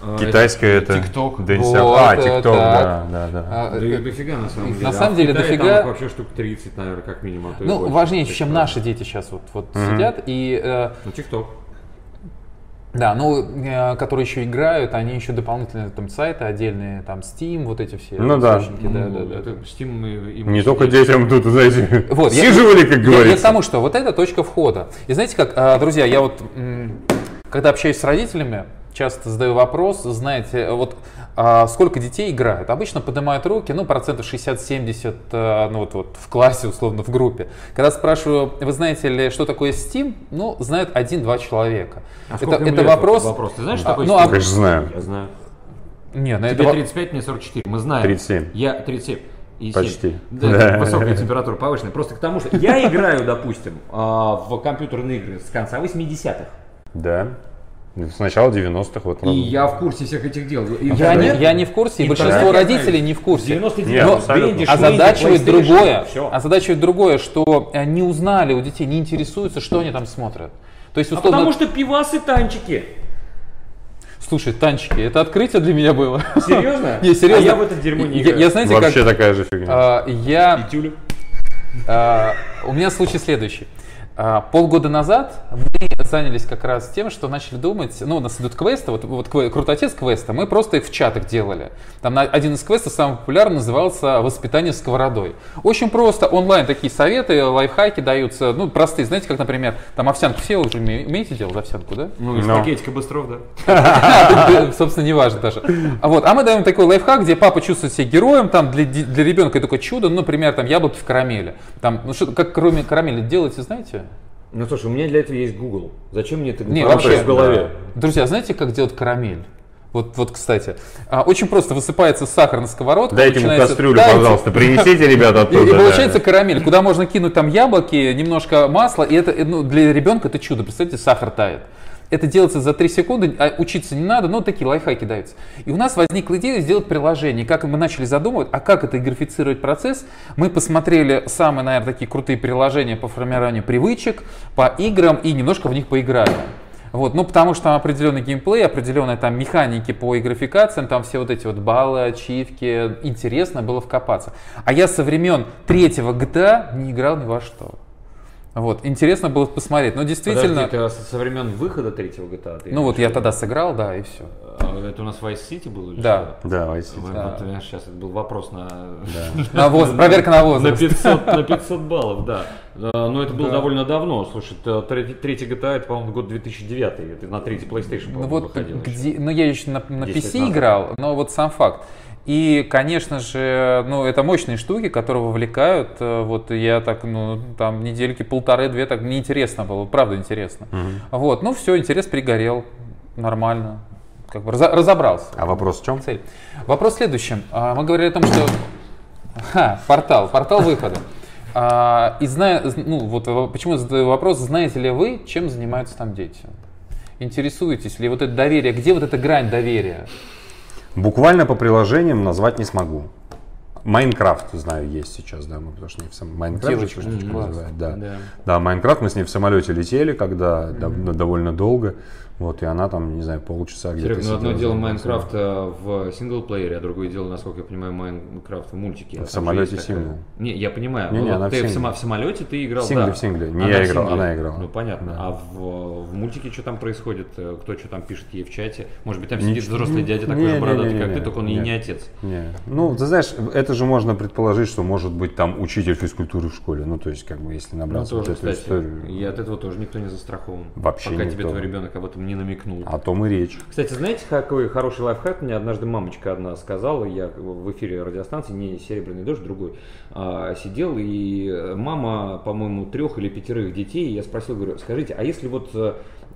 C: А,
A: Китайская это...
C: ТикТок.
B: Вот,
A: А,
B: э,
A: ТикТок,
B: так.
A: да, да, да.
B: А,
C: Да
B: э,
C: их дофига на самом
B: на
C: деле.
B: самом
C: А в
B: деле
C: Китае
B: дофига.
C: Там вообще штук 30, наверное, как минимум. а то и
B: ну,
C: больше.
B: важнее, чем наши дети сейчас вот, вот сидят. И э,
C: Ну, ТикТок.
B: Да, ну, э, которые еще играют, они еще дополнительные там сайты отдельные, там Steam, вот эти все
A: Ну да.
B: источники, да,
C: Ну,
B: да, да.
C: это Steam и- и
A: Не
C: мы
A: только детям тут, знаете,
B: Вот, я-
A: сиживали, как
B: Я, я к
A: говорится.
B: тому, что вот это точка входа. И знаете как, а, друзья, я вот, когда общаюсь с родителями, часто задаю вопрос, знаете, вот а, сколько детей играют? Обычно поднимают руки, ну, процентов 60-70, а, ну, вот, вот в классе, условно, в группе. Когда спрашиваю, вы знаете ли, что такое Steam? Ну, знают один-два человека.
C: А
B: это это
C: лет?
B: вопрос...
C: вопрос. Ты знаешь, что
B: А,
C: такое
B: ну,
C: Steam?
B: а-
A: Конечно, знаю.
C: Я знаю.
B: Не, ну, это
C: Тебе
B: во-
C: 35, мне 44. Мы знаем.
A: 37.
C: Я 37. И
A: Почти.
C: 7. Да,
A: Да.
C: Высокая температура повышенная. Просто к тому, что я играю, допустим, а, в компьютерные игры с конца 80-х.
A: Да. С начала 90-х вот.
C: И я в курсе всех этих дел.
B: Я
C: Интернет-
B: не, я не в курсе, и большинство
C: я
B: родителей не в курсе.
C: 99
A: Нет, абсолютно.
C: Бенди,
B: А другое.
C: всё.
B: А задачивает другое, что э, не узнали у детей, не интересуются, что они там смотрят. То есть,
C: А
B: условно,
C: потому что пивасы танчики.
B: слушай, танчики, это открытие для меня было.
C: Серьезно? (laughs)
B: Не, серьезно.
C: А я в это дерьмо не
B: Я-
C: играю.
B: Я, знаете,
A: Вообще
B: как...
A: такая же фигня.
B: а, я...
C: Тюля.
B: а, у меня случай следующий. А, полгода назад мы занялись как раз тем, что начали думать, ну, у нас идут квесты, вот, вот крутотец квеста, мы просто их в чатах делали. Там один из квестов самый популярный назывался «Воспитание сковородой». Очень просто, онлайн такие советы, лайфхаки даются, ну, простые, знаете, как, например, там овсянку все уже уме- умеете делать овсянку, да?
C: Ну, из
A: Но.
C: пакетика быстров, да. (laughs)
B: Собственно, не важно даже. А вот, а мы даем такой лайфхак, где папа чувствует себя героем, там для, для ребенка это такое чудо, ну, например, там яблоки в карамели. Там, ну что, как кроме карамели делаете, знаете?
C: Ну слушай, у меня для этого есть Google. Зачем мне это
B: Не, вообще,
C: в голове?
B: Друзья, знаете, как делать карамель? Вот, вот, кстати, А, очень просто высыпается сахар на сковородку.
A: Дайте ему кастрюлю,
B: Дайте.
A: пожалуйста, принесите, ребята,
B: И,
A: оттуда.
B: и
A: да.
B: получается карамель, куда можно кинуть там яблоки, немножко масла, и это ну, для ребенка это чудо. Представьте, сахар тает. Это делается за 3 секунды, а учиться не надо, но такие лайфхаки даются. И у нас возникла идея сделать приложение. Как мы начали задумывать, а как это графицировать процесс, мы посмотрели самые, наверное, такие крутые приложения по формированию привычек, по играм и немножко в них поиграли. Вот, ну, потому что там определенный геймплей, определенные там механики по игрофикациям, там все вот эти вот баллы, ачивки, интересно было вкопаться. А я со времен третьего GTA не играл ни во что. Вот, интересно было посмотреть, но действительно,
C: Подожди, это со времен выхода третьего GTA? ты
B: ну вот я тогда сыграл, да, и все.
C: А, Это у нас Vice City был или
B: Да.
C: что?
A: Да, Vice City.
B: Да.
C: вот, понимаешь, сейчас это был вопрос на... (laughs)
B: На воз- проверка на
C: На
B: возраст.
C: 500, на (laughs) 500 баллов, да. Да, Но это было
B: Да.
C: довольно давно. Слушай, третий, GTA, это, по-моему, год 2009. Это на третий PlayStation,
B: Ну вот
C: выходил еще.
B: где, ну я еще на, на
C: 10 лет
B: PC
C: назад.
B: играл, но вот сам факт. И, конечно же, ну это мощные штуки, которые вовлекают. Э, Вот я так, ну там недельки полторы-две, так неинтересно было, правда интересно. Вот, ну все, интерес пригорел, нормально, как бы разо- разобрался.
A: А вопрос в чем?
B: Цель. Вопрос в следующем. А, Мы говорили о том, что Ха, портал, портал выхода. А, и зная, ну вот почему я задаю вопрос, знаете ли вы, чем занимаются там дети? Интересуетесь ли вот это доверие, где вот эта грань доверия?
A: Буквально по приложениям назвать не смогу. Майнкрафт, знаю, есть сейчас, да, мы потому что не в сам... Майнкрафт
B: Девочка, класс.
A: называют, да.
C: Да.
A: Да, Майнкрафт, мы с ней в самолете летели, когда дав- довольно долго, вот, и она там, не знаю, полчаса где-то
C: Серега, ну одно дело Майнкрафт э, в синглплеере, а другое дело, насколько я понимаю, Майнкрафт в мультике.
A: В самолете сингл.
C: Не, я понимаю.
A: Не, не,
C: Ну,
A: она
C: ты в, сама- в самолете ты играл,
A: В сингле,
C: да.
A: в сингле. Не
C: Она
A: я играл, она играла.
C: Ну понятно.
A: Да.
C: А в, в мультике что там происходит? Э, Кто что там пишет ей в чате? Может быть, там сидит
A: Ничего.
C: взрослый дядя такой
A: Не,
C: же
A: не,
C: бородатый,
A: не,
C: как
A: не,
C: ты, только он и
A: нет.
C: не отец.
A: Не. Ну, ты знаешь, это же можно предположить, что может быть там учитель физкультуры в школе. Ну, то есть, как бы, если
C: Ну,
A: набраться
C: тоже,
A: вот эту
C: кстати.
A: историю.
C: И от этого тоже никто не застрахован.
A: Вообще
C: Пока
A: никто.
C: тебе твой ребенок об этом не намекнул.
A: О том и речь.
C: Кстати, знаете, какой хороший лайфхак мне однажды мамочка одна сказала, я в эфире радиостанции, не «Серебряный дождь», другой, а, сидел, и мама, по-моему, трех или пятерых детей, я спросил, говорю, скажите, а если вот э,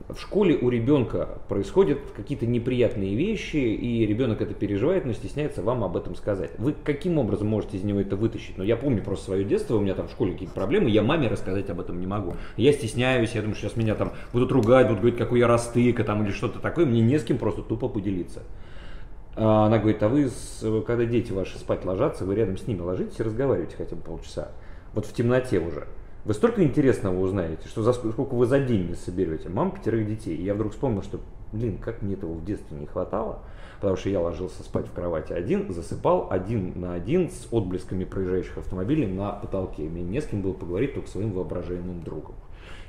C: в школе у ребенка происходят какие-то неприятные вещи, и ребенок это переживает, но стесняется вам об этом сказать. Вы каким образом можете из него это вытащить? Ну, я помню просто свое детство, у меня там в школе какие-то проблемы, я маме рассказать об этом не могу. Я стесняюсь, я думаю, сейчас меня там будут ругать, будут говорить, какой я растыка там или что-то такое, мне не с кем просто тупо поделиться. А Она говорит, а вы, когда дети ваши спать ложатся, вы рядом с ними ложитесь и разговариваете хотя бы полчаса. Вот в темноте уже. Вы столько интересного узнаете, что за ск- сколько вы за день не соберете. Мама пятерых детей. И я вдруг вспомнил, что, блин, как мне этого в детстве не хватало. Потому что я ложился спать в кровати один, засыпал один на один с отблесками проезжающих автомобилей на потолке. Мне не с кем было поговорить, только своим воображаемым другом.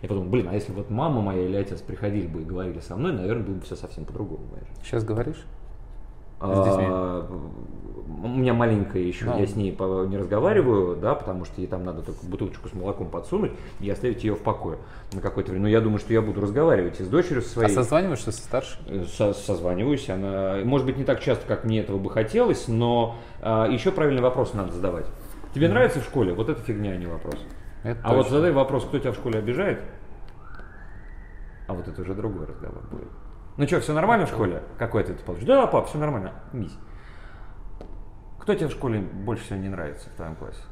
C: Я подумал, блин, а если вот мама моя или отец приходили бы и говорили со мной, наверное, было бы все совсем по-другому.
B: Сейчас говоришь? С детьми?
C: А, У меня маленькая еще,
B: Ну.
C: я с ней не разговариваю, да, потому что ей там надо только бутылочку с молоком подсунуть и оставить ее в покое на какое-то время. Но я думаю, что я буду разговаривать и с дочерью
B: А
C: своей.
B: созваниваешься со старшей?
C: Э, со- созваниваюсь, она, может быть, не так часто, как мне этого бы хотелось, но а, еще правильный вопрос надо задавать. Тебе нравится в школе? Вот это фигня, а не вопрос.
B: Это
C: А вот
B: точно.
C: задай вопрос, кто тебя в школе обижает, а вот это уже другой разговор будет. Ну что, все нормально в школе? Какой ты получишь? Да, пап, все нормально. Мись. Кто тебе в школе больше всего не нравится в твоем классе?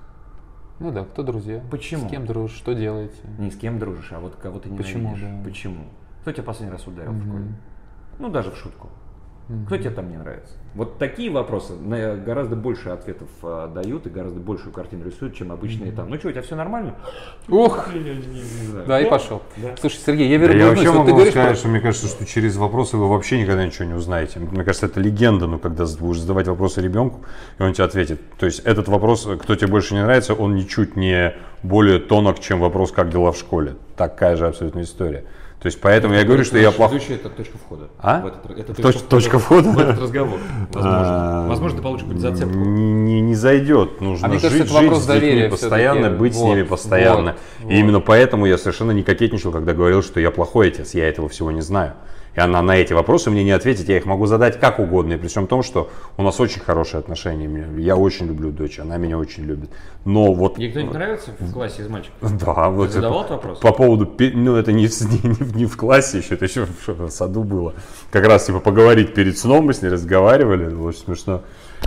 B: Ну да, кто друзья?
C: Почему?
B: С кем дружишь? Что делаете?
C: Не с кем дружишь, а вот кого ты ненавидишь.
B: Почему, да.
C: Почему? Кто тебя последний раз ударил в школе? Ну, даже в шутку. Кто тебе там не нравится? Вот такие вопросы на- гораздо больше ответов а, дают и гораздо большую картину рисуют, чем обычные там. Ну что, у тебя все нормально?
B: Ох! (laughs) Да, и
C: Ну,
B: пошел.
C: да.
B: Слушай, Сергей, я
A: Да
B: вернусь.
A: я вообще
B: вот ты
A: могу
B: говоришь
A: сказать,
B: про-
A: что мне кажется, что через вопросы вы вообще никогда ничего не узнаете. Мне кажется, это легенда, но когда будешь задавать вопросы ребенку, и он тебе ответит. То есть этот вопрос, кто тебе больше не нравится, он ничуть не более тонок, чем вопрос, как дела в школе. Такая же абсолютно история. То есть поэтому я говорю, что я
C: Наш
A: плохой.
C: ведущий это точка входа.
A: А?
C: В этот- это
A: Точ- точка входа?
C: В этот разговор. Возможно.
A: А,
C: Возможно, ты получишь какую-то зацепку.
A: Не, не- не зайдет. Нужно
B: А мне
A: жить,
B: кажется, это
A: жить
B: вопрос
A: с детьми
B: доверия
A: постоянно, быть с
B: Вот,
A: ними постоянно.
B: вот,
A: И именно поэтому я совершенно не кокетничал, когда говорил, что я плохой отец. Я этого всего не знаю. И она на эти вопросы мне не ответит, я их могу задать как угодно. И при всем том, что у нас очень хорошие отношения. Я очень люблю дочь, она меня очень любит. Но вот...
C: Ей кто-нибудь нравится в классе из мальчиков? (laughs)
A: Да, вот
C: задавал
A: это-
C: вопрос?
A: По поводу, ну это не, в- (laughs) не, не в- в классе еще, это еще в, в саду было. Как раз типа поговорить перед сном, мы с ней разговаривали, было очень смешно.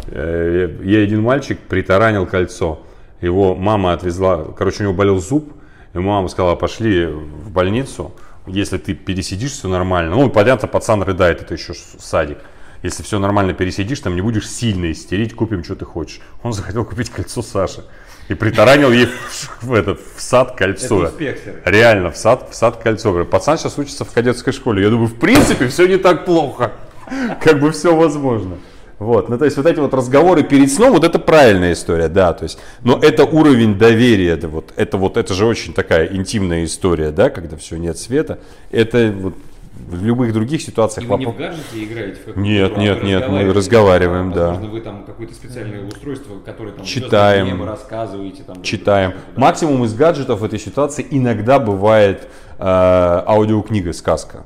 A: Э, Ей один мальчик притаранил кольцо. Его мама отвезла, короче, у него болел зуб, и мама сказала, пошли в больницу, если ты пересидишь все нормально. Ну, понятно, пацан рыдает, это еще садик. Если все нормально пересидишь, там не будешь сильно истерить, купим, что ты хочешь. Он захотел купить кольцо Саши. И притаранил ей в, (laughs) в этот, в сад кольцо.
C: Это.
A: Реально, в сад, в сад кольцо. Говорю, пацан сейчас учится в кадетской школе. Я думаю, в принципе, все не так плохо. (laughs) Как бы все возможно. Вот, ну то есть вот эти вот разговоры перед сном, вот это правильная история, да, то есть, но это уровень доверия, это вот, это вот, это же очень такая интимная история, да, когда все нет света, это вот в любых других ситуациях
C: И вы не в гаджете играете? в какую-то
A: Нет,
C: игру, а
A: нет, нет, мы разговариваем, да.
C: Возможно, вы там какое-то специальное устройство, которое там
A: Читаем.
C: небо рассказываете. Там,
A: читаем.
C: да.
A: Максимум из гаджетов в этой ситуации иногда бывает э, аудиокнига, сказка.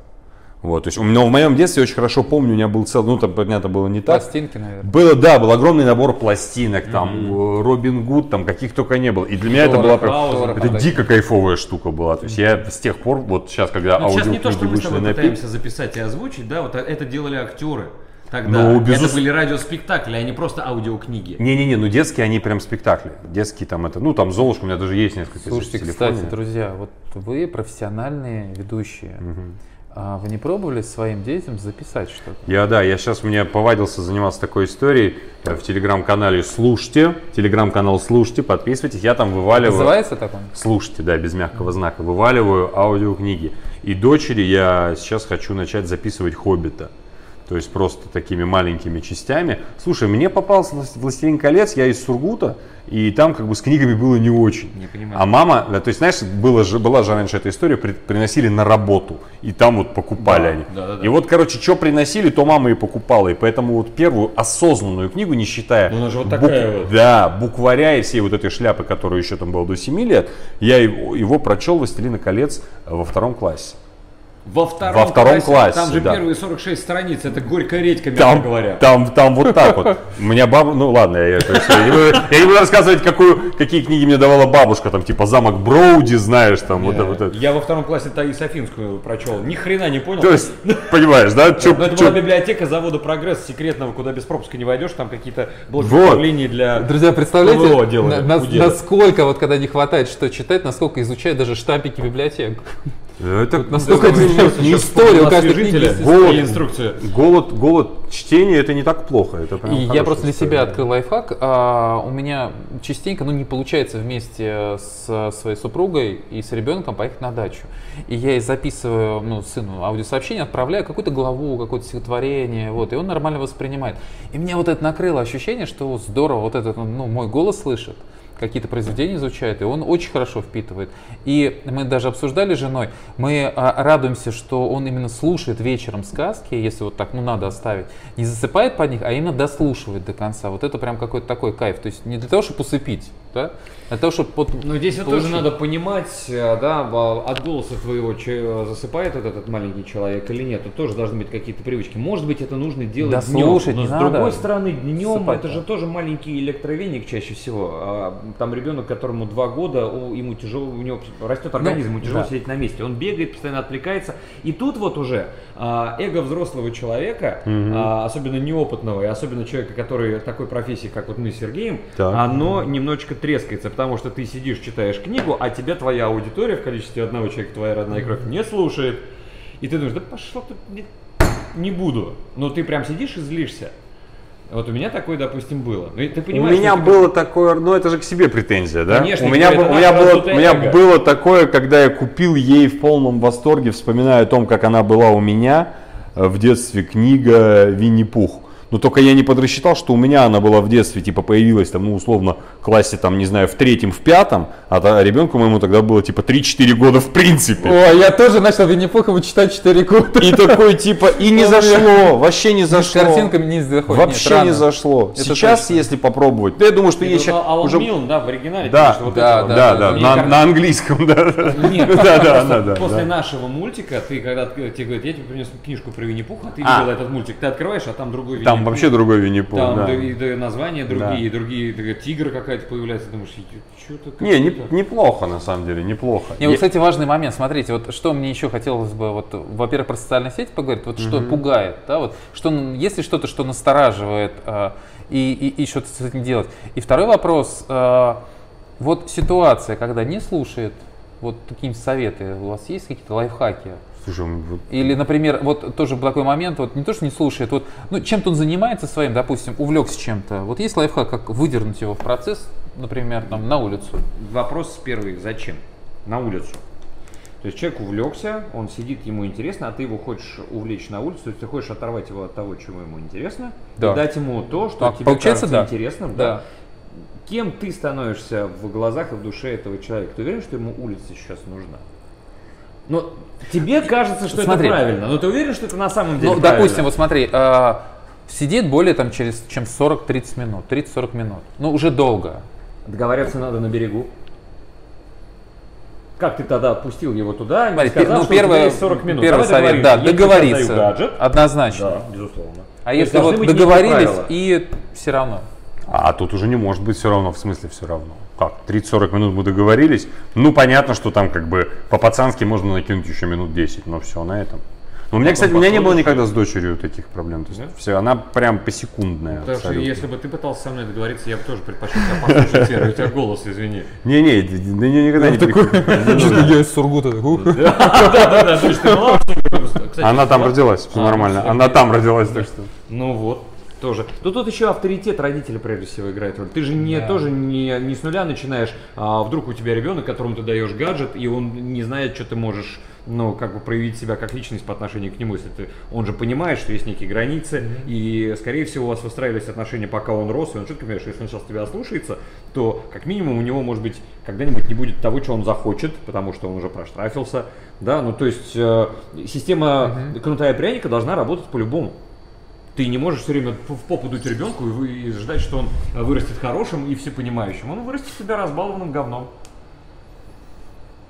A: Вот, то есть, у меня в моем детстве очень хорошо помню, у меня был целый, ну, там, понятно, было не так.
B: Пластинки, наверное.
A: Было, да, был огромный набор пластинок, там, э, Робин Гуд, там, каких только не было. И для меня это
B: Тора,
A: была прям-
B: Тора,
A: это
B: да.
A: дико кайфовая штука была. То есть я с тех пор, вот сейчас, когда
C: Ну, сейчас не то,
A: аудиокниги
C: что мы с тобой
A: на пик,
C: пытаемся записать и озвучить, да, вот это делали актеры. Тогда
A: Ну,
C: это
A: безус-
C: были радиоспектакли, а не просто аудиокниги.
A: Не-не-не, ну детские они прям спектакли. Детские там это, ну там Золушка, у меня даже есть несколько
B: Слушайте, кстати, друзья, вот вы профессиональные ведущие. А вы не пробовали своим детям записать что-то?
A: Я, да, я сейчас мне повадился заниматься такой историей э, в телеграм-канале «Слушайте». Телеграм-канал «Слушайте», подписывайтесь, я там вываливаю...
B: Называется так он?
A: Слушайте, да, без мягкого знака. Вываливаю аудиокниги. И дочери я сейчас хочу начать записывать «Хоббита». То есть просто такими маленькими частями. Слушай, мне попался «Влас- «Властелин колец», я из Сургута, и там как бы с книгами было не очень.
C: Не понимаю.
A: А мама, да, то есть, знаешь, было же, была же раньше эта история, при- приносили на работу, и там вот покупали
C: Да,
A: они.
C: да, да, да.
A: И вот, короче, что приносили, то мама и покупала. И поэтому вот первую осознанную книгу, не считая
C: Ну, она же вот
A: бук-
C: такая вот.
A: да, букваря и всей вот этой шляпы, которую еще там было до 7 лет, я его, его прочел «Властелина колец» во втором классе.
C: Во втором,
A: Во втором классе,
C: Там же
A: да.
C: первые 46 страниц, это горькая редька, мягко
A: Там,
C: говоря.
A: там, там вот так вот. У меня баба, ну ладно, я, то есть, я не буду, я не буду рассказывать, какую, какие книги мне давала бабушка, там типа «Замок Броуди», знаешь, там вот, это- вот это.
C: Я во втором классе Таис Афинскую прочел. Ни хрена не понял.
A: То есть, понимаешь, да? Чё-
C: Но это
A: чё-
C: была библиотека завода «Прогресс» секретного, куда без пропуска не войдешь, там какие-то блоки
A: Вот.
C: управления для...
B: Друзья, представляете,
C: ПВО делали
B: на- на- насколько вот когда не хватает что читать, насколько изучают даже штампики библиотек.
A: Это
B: Настолько
C: Вы сейчас
B: не история, у каждой книги
A: Голод.
C: инструкция.
A: голод, голод чтения это не так плохо. Это прям
B: И я просто для
A: история.
B: себя открыл лайфхак. А, у меня частенько, ну, не получается вместе с своей супругой и с ребенком поехать на дачу. И я ей записываю, ну, сыну аудиосообщение, отправляю какую-то главу, какое-то стихотворение, вот, и он нормально воспринимает. И меня вот это накрыло ощущение, что здорово, вот этот, ну, мой голос слышит какие-то произведения изучает, и он очень хорошо впитывает. И мы даже обсуждали с женой, мы а, радуемся, что он именно слушает вечером сказки, если вот так, ну, надо оставить, не засыпает под них, а именно дослушивает до конца. Вот это прям какой-то такой кайф. То есть не для того, чтобы усыпить, да, а для того, чтобы вот
C: Но здесь
B: получить.
C: тоже надо понимать, э, да, а, от голоса твоего че- засыпает вот этот маленький человек или нет. Тут тоже должны быть какие-то привычки. Может быть, это нужно делать
B: Да
C: днем,
B: слушать
C: но с
B: надо.
C: другой стороны, днем
B: Засыпать-то.
C: это же тоже маленький электровеник чаще всего. Там ребенок, которому два года, о, ему тяжело, у него растет организм, ему тяжело
B: Ну, да.
C: сидеть на месте. Он бегает, постоянно отвлекается. И тут вот уже а, эго взрослого человека, а, особенно неопытного, и особенно человека, который такой профессии, как вот мы с Сергеем,
A: Так.
C: оно немножечко трескается, потому что ты сидишь, читаешь книгу, а тебя твоя аудитория в количестве одного человека, твоя родная кровь, не слушает. И ты думаешь, да пошел ты, не буду. Но ты прям сидишь и злишься. Вот у меня такое, допустим, было. Ну, ты
A: У
C: понимаешь,
A: меня
C: что ты-
A: было такое, ну это же к себе претензия, да?
C: Конечно,
A: у меня, был- у меня, было, у меня
C: эго.
A: было такое, когда я купил ей в полном восторге, вспоминаю о том, как она была у меня э, в детстве, книга Винни-Пух. Но только я не подрасчитал, что у меня она была в детстве, типа появилась там, ну условно, в классе там, не знаю, в третьем, в пятом, а ребенку моему тогда было типа 3-4 года в принципе.
B: Ой, я тоже начал Винни-Пуха читать 4 года.
A: И такой типа, и не (laughs) зашло, вообще не зашло.
B: С картинками не заходит.
A: Вообще не зашло.
B: Это
A: Сейчас, если попробовать, да я думаю, что
C: вот
A: сейчас
C: Алан
A: уже...
C: Милн, да, в оригинале,
A: Да,
B: да, да,
A: Да, да, на, английском, да.
C: Нет, (laughs)
A: Да, да, да,
C: после нашего мультика, ты когда тебе говорят, я тебе принес книжку про Винни-Пуха, ты
A: А.
C: видел этот мультик, ты открываешь, а там другой
A: Там вообще другой Винни-Пух,
C: Там
A: да.
C: да, и, да, названия другие,
A: Да.
C: и другие, такая тигр какая-то появляется, думаешь, что-то
A: Не, не, неплохо на самом деле, неплохо.
B: Не, вот, кстати, важный момент. Смотрите, вот что мне еще хотелось бы, вот, во-первых, про социальные сети поговорить, вот что пугает, да, вот, что, н- есть ли что-то, что настораживает, а, и, и, и что-то с этим делать. И второй вопрос, а, вот ситуация, когда не слушает, вот какие-нибудь советы, у вас есть какие-то лайфхаки?
A: Слушай, вот
B: Или, например, вот тоже такой момент, вот не то, что не слушает, вот, ну, чем-то он занимается своим, допустим, увлекся чем-то. Вот есть лайфхак, как выдернуть его в процесс, например, там, на улицу?
C: Вопрос первый, зачем? На улицу. То есть человек увлекся, он сидит, ему интересно, а ты его хочешь увлечь на улицу, то есть ты хочешь оторвать его от того, чего ему интересно,
B: Да.
C: и дать ему то, что
B: Так,
C: тебе
B: получается,
C: кажется
B: да.
C: интересным.
B: Да.
C: Кем ты становишься в глазах и в душе этого человека? Ты уверен, что ему улица сейчас нужна? Ну, тебе кажется, что
B: Смотри.
C: это правильно, но ты уверен, что это на самом деле
B: Ну,
C: правильно?
B: допустим, вот смотри, а, сидит более там через чем 40-30 минут, 30-40 минут. Ну, уже долго.
C: Договариваться надо на берегу. Как ты тогда отпустил его туда, не
B: Смотри,
C: сказал,
B: ну,
C: что у тебя
B: первое,
C: есть 40 минут?
B: первый
C: Давай
B: совет, да, договориться.
C: гаджет.
B: Однозначно.
C: Да, безусловно.
B: А
C: То
B: если вот договорились и все равно.
A: А тут уже не может быть все равно, в смысле все равно. Как, 30-40 минут мы договорились. Ну, понятно, что там как бы по-пацански можно накинуть еще минут 10, но все на этом. Но у меня, кстати, у меня не было никогда с дочерью таких проблем. То есть все, она прям посекундная.
C: Потому что
A: абсолютно.
C: если бы ты пытался со мной договориться, я бы тоже предпочел тебя послушать, у тебя голос, извини.
A: Не-не, да да не- никогда не приходит.
B: Я из Сургута такой.
C: Да-да-да, то есть ты была Кстати,
A: Она там родилась, все
C: А,
A: нормально.
C: ну,
A: Она там родилась, так что.
C: Ну вот, тоже. Ну тут еще авторитет родителя прежде всего играет роль. Ты же не
B: Да.
C: тоже не, не с нуля начинаешь, а вдруг у тебя ребенок, которому ты даешь гаджет, и он не знает, что ты можешь ну, как бы проявить себя как личность по отношению к нему, если ты, он же понимает, что есть некие границы, и, скорее всего, у вас выстраивались отношения, пока он рос, и он четко понимает, что если он сейчас тебя ослушается, то, как минимум, у него, может быть, когда-нибудь не будет того, что он захочет, потому что он уже проштрафился, да, ну, то есть, э, система кнута и пряника должна работать по-любому. Ты не можешь все время в попу дуть ребенку и, и ждать, что он э, вырастет хорошим и всепонимающим. Он вырастет себя разбалованным говном.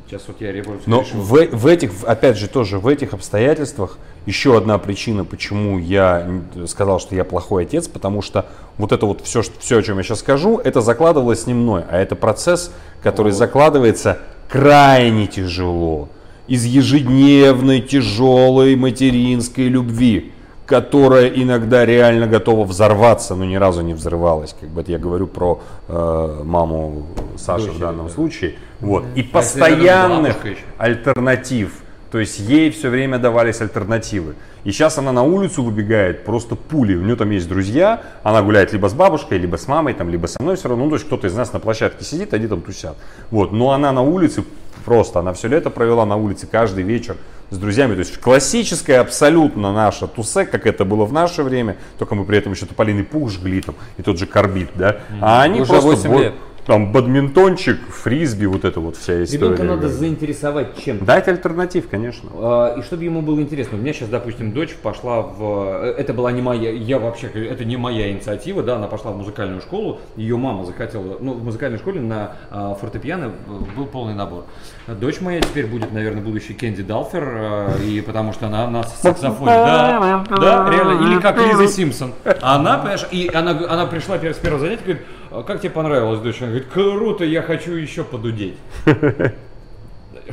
C: Сейчас вот я ребенок
A: Но
C: решил.
A: в, в этих, опять же, тоже в этих обстоятельствах еще одна причина, почему я н- сказал, что я плохой отец, потому что вот это вот все, что, все, о чем я сейчас скажу, это закладывалось не мной, а это процесс, который закладывается крайне тяжело, из ежедневной тяжелой материнской любви, которая иногда реально готова взорваться, но ни разу не взрывалась. Как бы это я говорю про э, маму Саши в данном
C: да.
A: случае. Вот. И
C: А
A: постоянных альтернатив То есть ей все время давались альтернативы. И сейчас она на улицу выбегает просто пули. У нее там есть друзья, она гуляет либо с бабушкой, либо с мамой, там, либо со мной все равно. Ну, то есть кто-то из нас на площадке сидит, они там тусят. Вот. Но она на улице просто, она все лето провела на улице каждый вечер с друзьями. То есть классическая абсолютно наша тусе, как это было в наше время, только мы при этом еще тополиный пух жгли там, и тот же карбид, да. А они
B: Уже
A: просто
B: 8
A: бо-
B: лет.
A: Там бадминтончик, фрисби, вот это вот вся история.
C: Ребенка надо заинтересовать чем-то.
A: Дать альтернатив, конечно.
C: А, И чтобы ему было интересно. У меня сейчас, допустим, дочь пошла в... э, Это была не моя... Я вообще... Это не моя инициатива, да, она пошла в музыкальную школу. Ее мама захотела... Ну, в музыкальной школе на а, фортепиано был полный набор. Дочь моя теперь будет, наверное, будущий Кенди Далфер, а, и потому что она на саксофоне. Да, да, реально. Или как Лиза Симпсон. Она, понимаешь, и она, она пришла с первого занятия, говорит, «А как тебе понравилось, дочь? Она говорит, круто, я хочу еще подудеть. (laughs)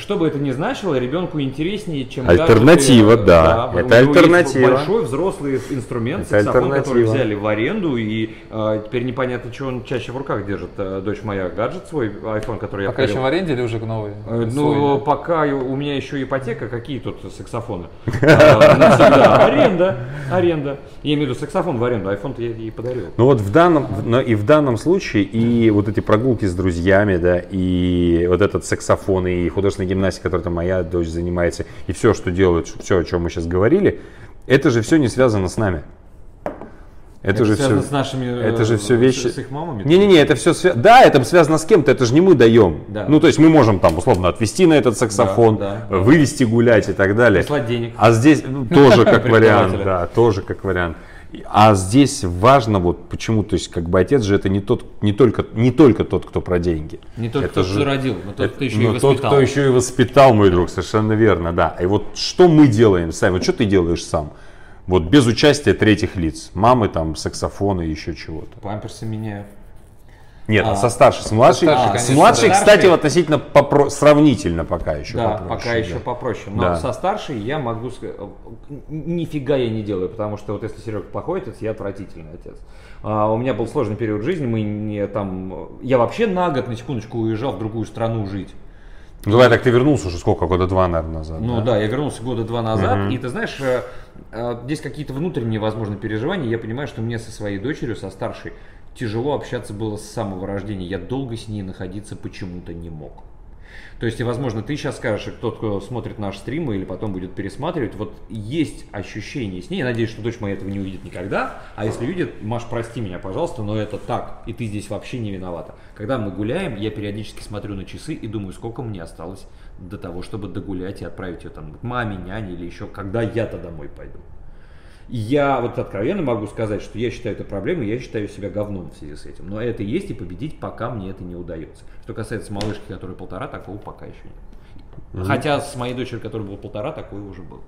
C: Что бы это ни значило, ребенку интереснее, чем
A: Альтернатива,
C: гаджеты.
A: да,
C: у
A: это
C: него есть
A: альтернатива.
C: большой взрослый инструмент,
A: Это
C: саксофон, который взяли в аренду, и э, теперь непонятно, что он чаще в руках держит. Э, дочь моя гаджет свой, iPhone, который я
B: Пока еще в аренде или уже новый?
C: Э,
B: Свой,
C: Ну,
B: да?
C: пока у меня еще ипотека, какие тут саксофоны? (laughs) Навсегда. Аренда, аренда. Я имею в виду саксофон в аренду, iPhone я ей подарил.
A: Ну вот в данном, но и в данном случае и вот эти прогулки с друзьями, да, и вот этот саксофон, и художественная гимнастика, которой там моя дочь занимается, и все, что делают, все, о чем мы сейчас говорили, это же все не связано с нами. Это, же
C: связано
A: все.
C: с нашими... э,
A: это же все вещи.
C: С их мамами?
A: Не-не-не, это все связано. Да, это связано с кем-то, это же не мы даем.
C: Да.
A: Ну, то есть мы можем там условно отвести на этот саксофон,
C: Да, да.
A: вывести гулять и так далее.
C: Прислать денег.
A: А здесь ну, тоже (laughs) как вариант, да, тоже как вариант. И- А здесь важно вот почему, то есть как бы отец же это не тот, не только, не только тот, кто про деньги.
C: Не только
A: Это
C: тот,
A: же-
C: кто родил, но тот, кто еще и
A: но тот,
C: воспитал.
A: кто еще и воспитал, мой друг, совершенно верно, да. И вот что мы делаем сами, вот что ты делаешь сам? Вот без участия третьих лиц, мамы там, саксофона и еще чего-то.
C: Памперсы меняю.
A: Нет, а, со старшей, с младшей,
B: старшей,
A: а, с
B: конечно,
A: младшей,
C: да.
A: кстати, относительно попро- сравнительно пока еще
C: Да,
A: попроще,
C: пока
A: да.
C: еще попроще. Но
A: Да.
C: со старшей я могу сказать, нифига я не делаю, потому что вот если Серега плохой отец, я отвратительный отец. А, у меня был сложный период жизни, мы не там, я вообще на год, на секундочку, уезжал в другую страну жить.
A: Ну, давай так, ты вернулся уже сколько, года два, наверное, назад.
C: Ну
A: да?
C: да, я вернулся года два назад, и ты знаешь, э, э, здесь какие-то внутренние, возможно, переживания. Я понимаю, что мне со своей дочерью, со старшей, тяжело общаться было с самого рождения. Я долго с ней находиться почему-то не мог. То есть, и, возможно, ты сейчас скажешь, и тот, кто смотрит наш стрим или потом будет пересматривать, вот есть ощущение с ней. Я надеюсь, что дочь моя этого не увидит никогда. А если увидит, Маш, прости меня, пожалуйста, но это так, и ты здесь вообще не виновата. Когда мы гуляем, я периодически смотрю на часы и думаю, сколько мне осталось до того, чтобы догулять и отправить ее там к маме, няне или еще, когда я-то домой пойду. И Я вот откровенно могу сказать, что я считаю это проблемой, я считаю себя говном в связи с этим. Но это есть и победить, пока мне это не удается. Что касается малышки, которой полтора, такого пока еще нет. Хотя с моей дочерью, которой было полтора, такое уже был.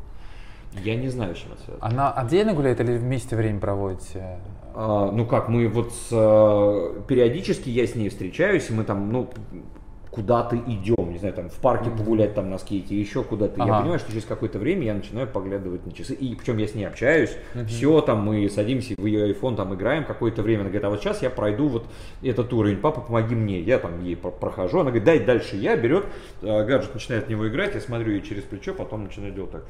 C: Я не знаю, с чем это связано.
B: Она отдельно гуляет или вместе время проводите?
C: А, ну как, мы вот с, э, периодически я с ней встречаюсь, и мы там, ну, куда-то идем, не знаю, там в парке погулять там на скейте, еще куда-то. Я
B: Ага.
C: понимаю, что через какое-то время я начинаю поглядывать на часы. И причем я с ней общаюсь, все, там мы садимся в ее iPhone, там играем какое-то время. Она говорит, а вот сейчас я пройду вот этот уровень, папа, помоги мне. Я там ей про- прохожу, она говорит, дай дальше я, берет э, гаджет, начинает в него играть, я смотрю ей через плечо, потом начинаю делать так.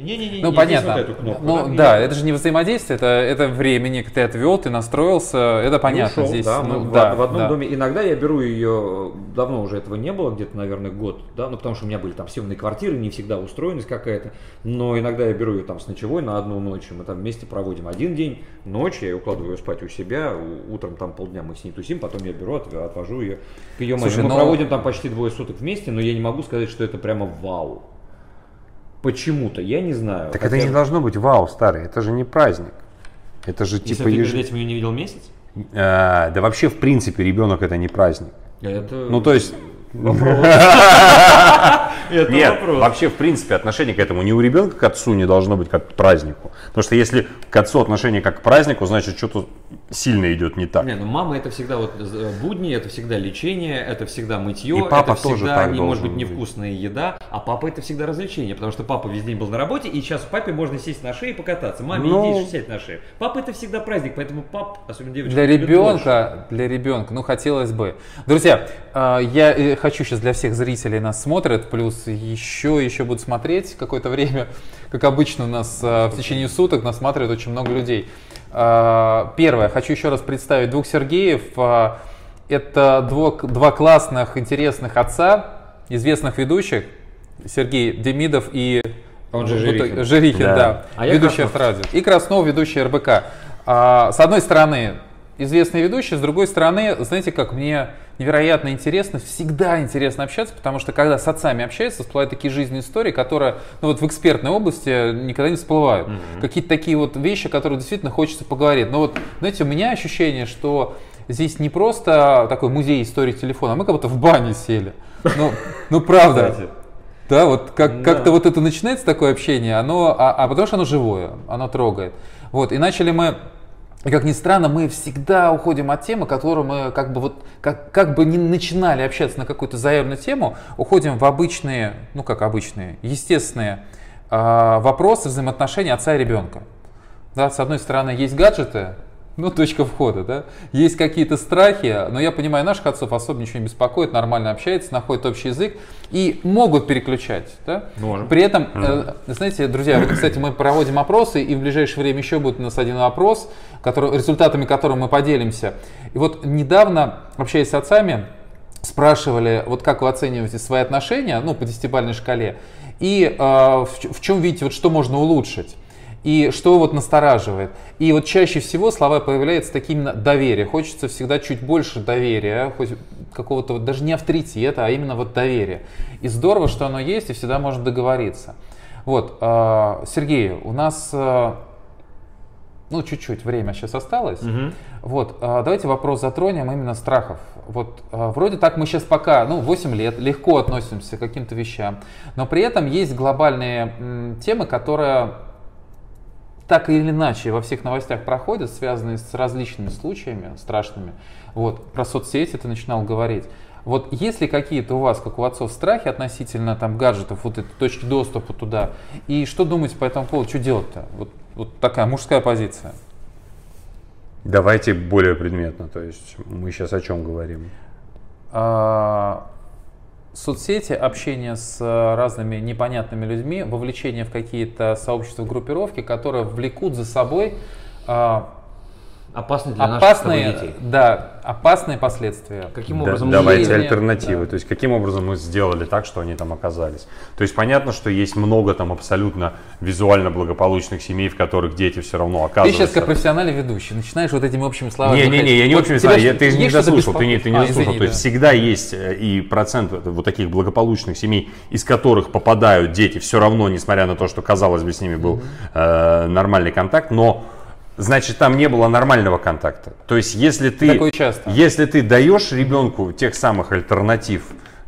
C: Не-не-не,
B: Ну,
C: здесь
B: понятно.
C: вот эту кнопку,
B: ну,
C: да,
B: да, это же не взаимодействие, это, это времени, ты отвел, ты настроился, это понятно.
C: Ушел,
B: здесь,
C: да,
B: ну,
C: в-
B: да,
C: в, одном
B: да.
C: доме. Иногда я беру ее, давно уже этого не было, где-то, наверное, год, да, ну потому что у меня были там съемные квартиры, не всегда устроенность какая-то, но иногда я беру ее там с ночевой на одну ночь, мы там вместе проводим один день, ночь, я ее укладываю спать у себя, утром там полдня мы с ней тусим, потом я беру, отв- отвожу ее к ее.
B: Слушай,
C: Мы
B: но-
C: проводим там почти двое суток вместе, но я не могу сказать, что это прямо вау. Почему-то, я не знаю.
A: Так
C: Хотя-
A: это не должно быть вау, старый, это же не праздник. Это же
C: Если
A: типа
C: ты перед
A: еж-
C: этим ее не видел месяц?
A: А, да вообще, в принципе, ребенок это не праздник.
C: Это...
A: Ну, то есть... (laughs)
C: Это
A: Нет,
C: вопрос.
A: вообще, в принципе, отношение к этому ни у ребенка к отцу не должно быть как к празднику. Потому что если к отцу отношение как к празднику, значит, что-то сильно идет не так.
C: Не, ну мама это всегда вот э, будни, это всегда лечение, это всегда мытье,
A: И папа
C: это
A: тоже
C: всегда
A: так
C: не может быть
A: быть.
C: невкусная еда, а папа это всегда развлечение, потому что папа весь день был на работе, и сейчас папе можно сесть на шею и покататься. Маме
A: Ну.
C: иди сядь на шею. Папа это всегда праздник, поэтому пап, особенно девочки,
B: Для ребенка, для ребенка, ну хотелось бы. Друзья, э, я э, хочу сейчас для всех зрителей нас смотрят, плюс еще, еще будут смотреть какое-то время. Как обычно у нас в течение суток нас смотрят очень много людей. Первое, хочу еще раз представить двух Сергеев. Это двух, два классных, интересных отца, известных ведущих. Сергей Демидов и
C: он же Жирихин.
B: Жирихин, да. да. А ведущий Авторадио. И Краснов, ведущий РБК. А, с одной стороны, известный ведущий, с другой стороны, знаете, как мне невероятно интересно, всегда интересно общаться, потому что когда с отцами общаются, всплывают такие жизненные истории, которые ну, вот в экспертной области никогда не всплывают. Mm-hmm. Какие-то такие вот вещи, которые действительно хочется поговорить. Но вот, знаете, у меня ощущение, что здесь не просто такой музей истории телефона, а мы как будто в бане сели. Ну, ну правда. Кстати. Да, вот как, да. как-то вот это начинается такое общение, оно, а, а потому что оно живое, оно трогает. Вот, и начали мы и как ни странно, мы всегда уходим от темы, которую мы как бы вот как, как бы не начинали общаться на какую-то заявленную тему, уходим в обычные, ну как обычные, естественные э, вопросы взаимоотношений отца и ребенка. Да, с одной стороны, есть гаджеты, ну, точка входа, да. Есть какие-то страхи, но я понимаю, наших отцов особо ничего не беспокоит, нормально общаются, находят общий язык и могут переключать, да. Можем. При этом, э, знаете, друзья, вот, кстати, мы проводим опросы, и в ближайшее время еще будет у нас один вопрос, который, результатами которого мы поделимся. И вот недавно, общаясь с отцами, спрашивали, вот как вы оцениваете свои отношения, ну, по десятибалльной шкале, и э, в, в чем видите, вот что можно улучшить. И что вот настораживает? И вот чаще всего слова появляются такие именно доверие. Хочется всегда чуть больше доверия, хоть какого-то вот даже не авторитета, а именно вот доверия. И здорово, что оно есть, и всегда можно договориться. Вот, э, Сергей, у нас э, ну, чуть-чуть время сейчас осталось. Угу. Вот, э, давайте вопрос затронем именно страхов. Вот, вроде так мы сейчас пока, ну, 8 лет, легко относимся к каким-то вещам, но при этом есть глобальные темы, которые так или иначе во всех новостях проходят, связанные с различными случаями страшными. Вот, про соцсети ты начинал говорить. Вот есть ли какие-то у вас, как у отцов, страхи относительно там гаджетов, вот этой точки доступа туда? И что думаете по этому поводу? Что делать-то? Вот, вот такая мужская позиция.
A: Давайте более предметно. То есть мы сейчас о чем говорим? А,
B: соцсети, общение с э, разными непонятными людьми, вовлечение в какие-то сообщества, группировки, которые влекут за собой
C: опасные для
B: опасные,
C: наших детей.
B: Да, опасные последствия.
A: Каким образом? Да, давайте альтернативы. Да. То есть каким образом мы сделали так, что они там оказались. То есть понятно, что есть много там абсолютно визуально благополучных семей, в которых дети все равно оказываются.
B: Ты сейчас как профессиональный ведущий начинаешь вот этими общими словами.
A: Не, не, не, я не общими словами. Я, ты не дослушал, ты не, ты не а, дослушал. Извини, То есть да. всегда есть э, и процент вот таких благополучных семей, из которых попадают дети, все равно, несмотря на то, что казалось бы с ними был э, нормальный контакт, но значит там не было нормального контакта. То есть если ты, если ты даешь ребенку тех самых альтернатив,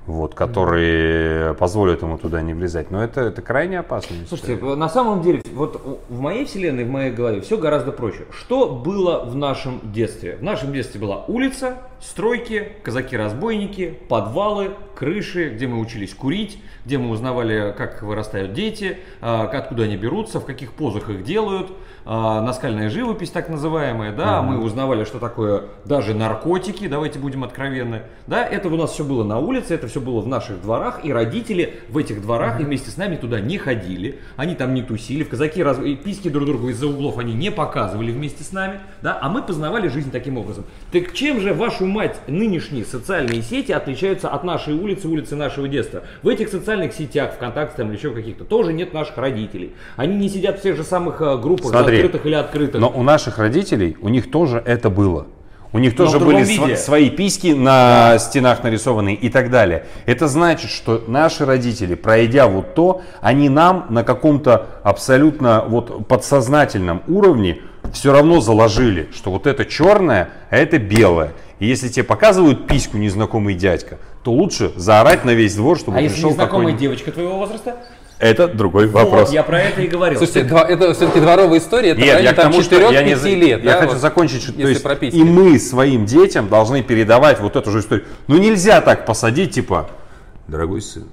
A: вот, которые позволят ему туда не влезать. Но это, это крайне опасно.
C: Слушайте, на самом деле, вот в моей вселенной, в моей голове все гораздо проще. Что было в нашем детстве? В нашем детстве была улица, стройки, казаки-разбойники, подвалы, крыши, где мы учились курить, где мы узнавали, как вырастают дети, а, откуда они берутся, в каких позах их делают – а, наскальная живопись так называемая, да, mm-hmm. мы узнавали, что такое даже наркотики, давайте будем откровенны, да, это у нас все было на улице, это все было в наших дворах, и родители в этих дворах mm-hmm. и вместе с нами туда не ходили, они там не тусили, в казаки раз... писки друг другу из-за углов они не показывали вместе с нами, да, а мы познавали жизнь таким образом. Так чем же, вашу мать, нынешние социальные сети отличаются от нашей улицы, улицы нашего детства? В этих социальных сетях, ВКонтакте там или еще каких-то, тоже нет наших родителей. Они не сидят в тех же самых э, группах,
A: Смотри, Смотри,
C: закрытых или открытых.
A: Но у наших родителей, у них тоже это было. У них тоже были св- свои письки на да. стенах нарисованные и так далее. Это значит, что наши родители, пройдя вот то, они нам на каком-то абсолютно вот подсознательном уровне все равно заложили, что вот это черное, а это белое. И если тебе показывают письку незнакомый дядька, то лучше заорать на весь двор, чтобы
C: а пришел если незнакомая девочка твоего возраста?
A: Это другой вопрос. Вот,
C: я про это и говорил.
B: Слушайте, два, это все-таки дворовая история, это
A: Нет, я там 4-5 лет. Я да, хочу вот, закончить, что, то есть и мы своим детям должны передавать вот эту же историю. Ну нельзя так посадить, типа, дорогой сын,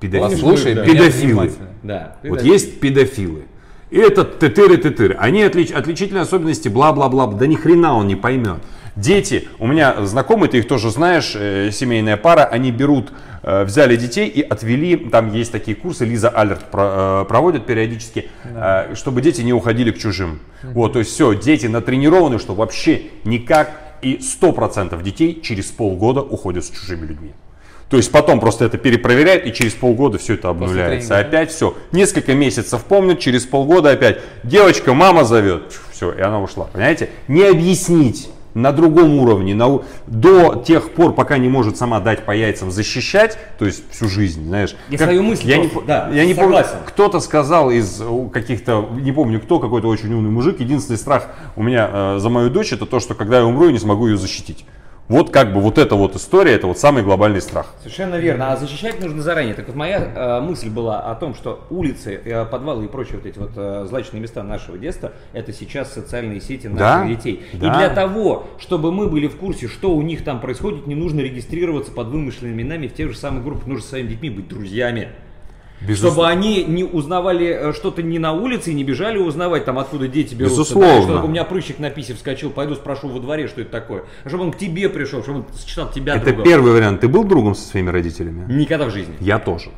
A: педофилы. Слушай, педофилы. Да, вот есть педофилы. И этот тетыр и тетыр. Они отлич, отличительные особенности, бла-бла-бла. Да ни хрена он не поймет. Дети, у меня знакомые, ты их тоже знаешь, э, семейная пара, они берут, э, взяли детей и отвели, там есть такие курсы, Лиза Алерт э, проводит периодически, да. чтобы дети не уходили к чужим. Mm-hmm. Вот, то есть все, дети натренированы, что вообще никак, и 100% детей через полгода уходят с чужими людьми. То есть потом просто это перепроверяют, и через полгода все это обнуляется. Опять все. Несколько месяцев помнят, через полгода опять. Девочка, мама зовет. Все, и она ушла. Понимаете? Не объяснить на другом уровне, на, до тех пор, пока не может сама дать по яйцам защищать, то есть всю жизнь, знаешь.
C: Я как, свою мысль
A: я просто, не, да, я не помню, кто-то сказал из каких-то, не помню кто, какой-то очень умный мужик, единственный страх у меня э, за мою дочь, это то, что когда я умру, я не смогу ее защитить. Вот как бы вот эта вот история, это вот самый глобальный страх.
C: Совершенно верно. А защищать нужно заранее. Так вот моя э, мысль была о том, что улицы, э, подвалы и прочие вот эти вот э, злачные места нашего детства, это сейчас социальные сети наших да? детей. Да. И для того, чтобы мы были в курсе, что у них там происходит, не нужно регистрироваться под вымышленными именами в тех же самых группах. Нужно с своими детьми быть друзьями. Безусловно. Чтобы они не узнавали э, что-то не на улице и не бежали узнавать, там откуда дети берутся.
A: Безусловно. Да,
C: что у меня прыщик на писе вскочил, пойду спрошу во дворе, что это такое. Чтобы он к тебе пришел, чтобы он считал тебя
A: Это другом. первый вариант. Ты был другом со своими родителями?
C: Никогда в жизни.
A: Я тоже.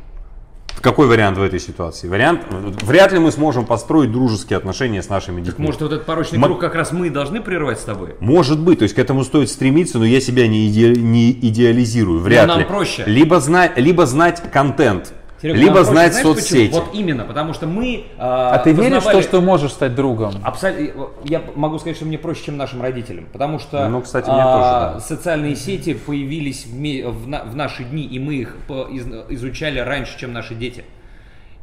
A: Какой вариант в этой ситуации? Вариант, вряд ли мы сможем построить дружеские отношения с нашими детьми. Так
C: может вот этот порочный круг как раз мы должны прервать с тобой?
A: Может быть, то есть к этому стоит стремиться, но я себя не, иде, не идеализирую, вряд но
C: нам
A: ли.
C: проще.
A: Либо знать, либо знать контент, Серега, Либо знать знаешь, соцсети.
C: Почему? Вот именно, потому что мы...
B: Э, а ты веришь в то, что можешь стать другом?
C: Абсолютно. Я могу сказать, что мне проще, чем нашим родителям. Потому что
A: ну, кстати, мне тоже, да.
C: социальные сети появились в, в, в наши дни, и мы их изучали раньше, чем наши дети.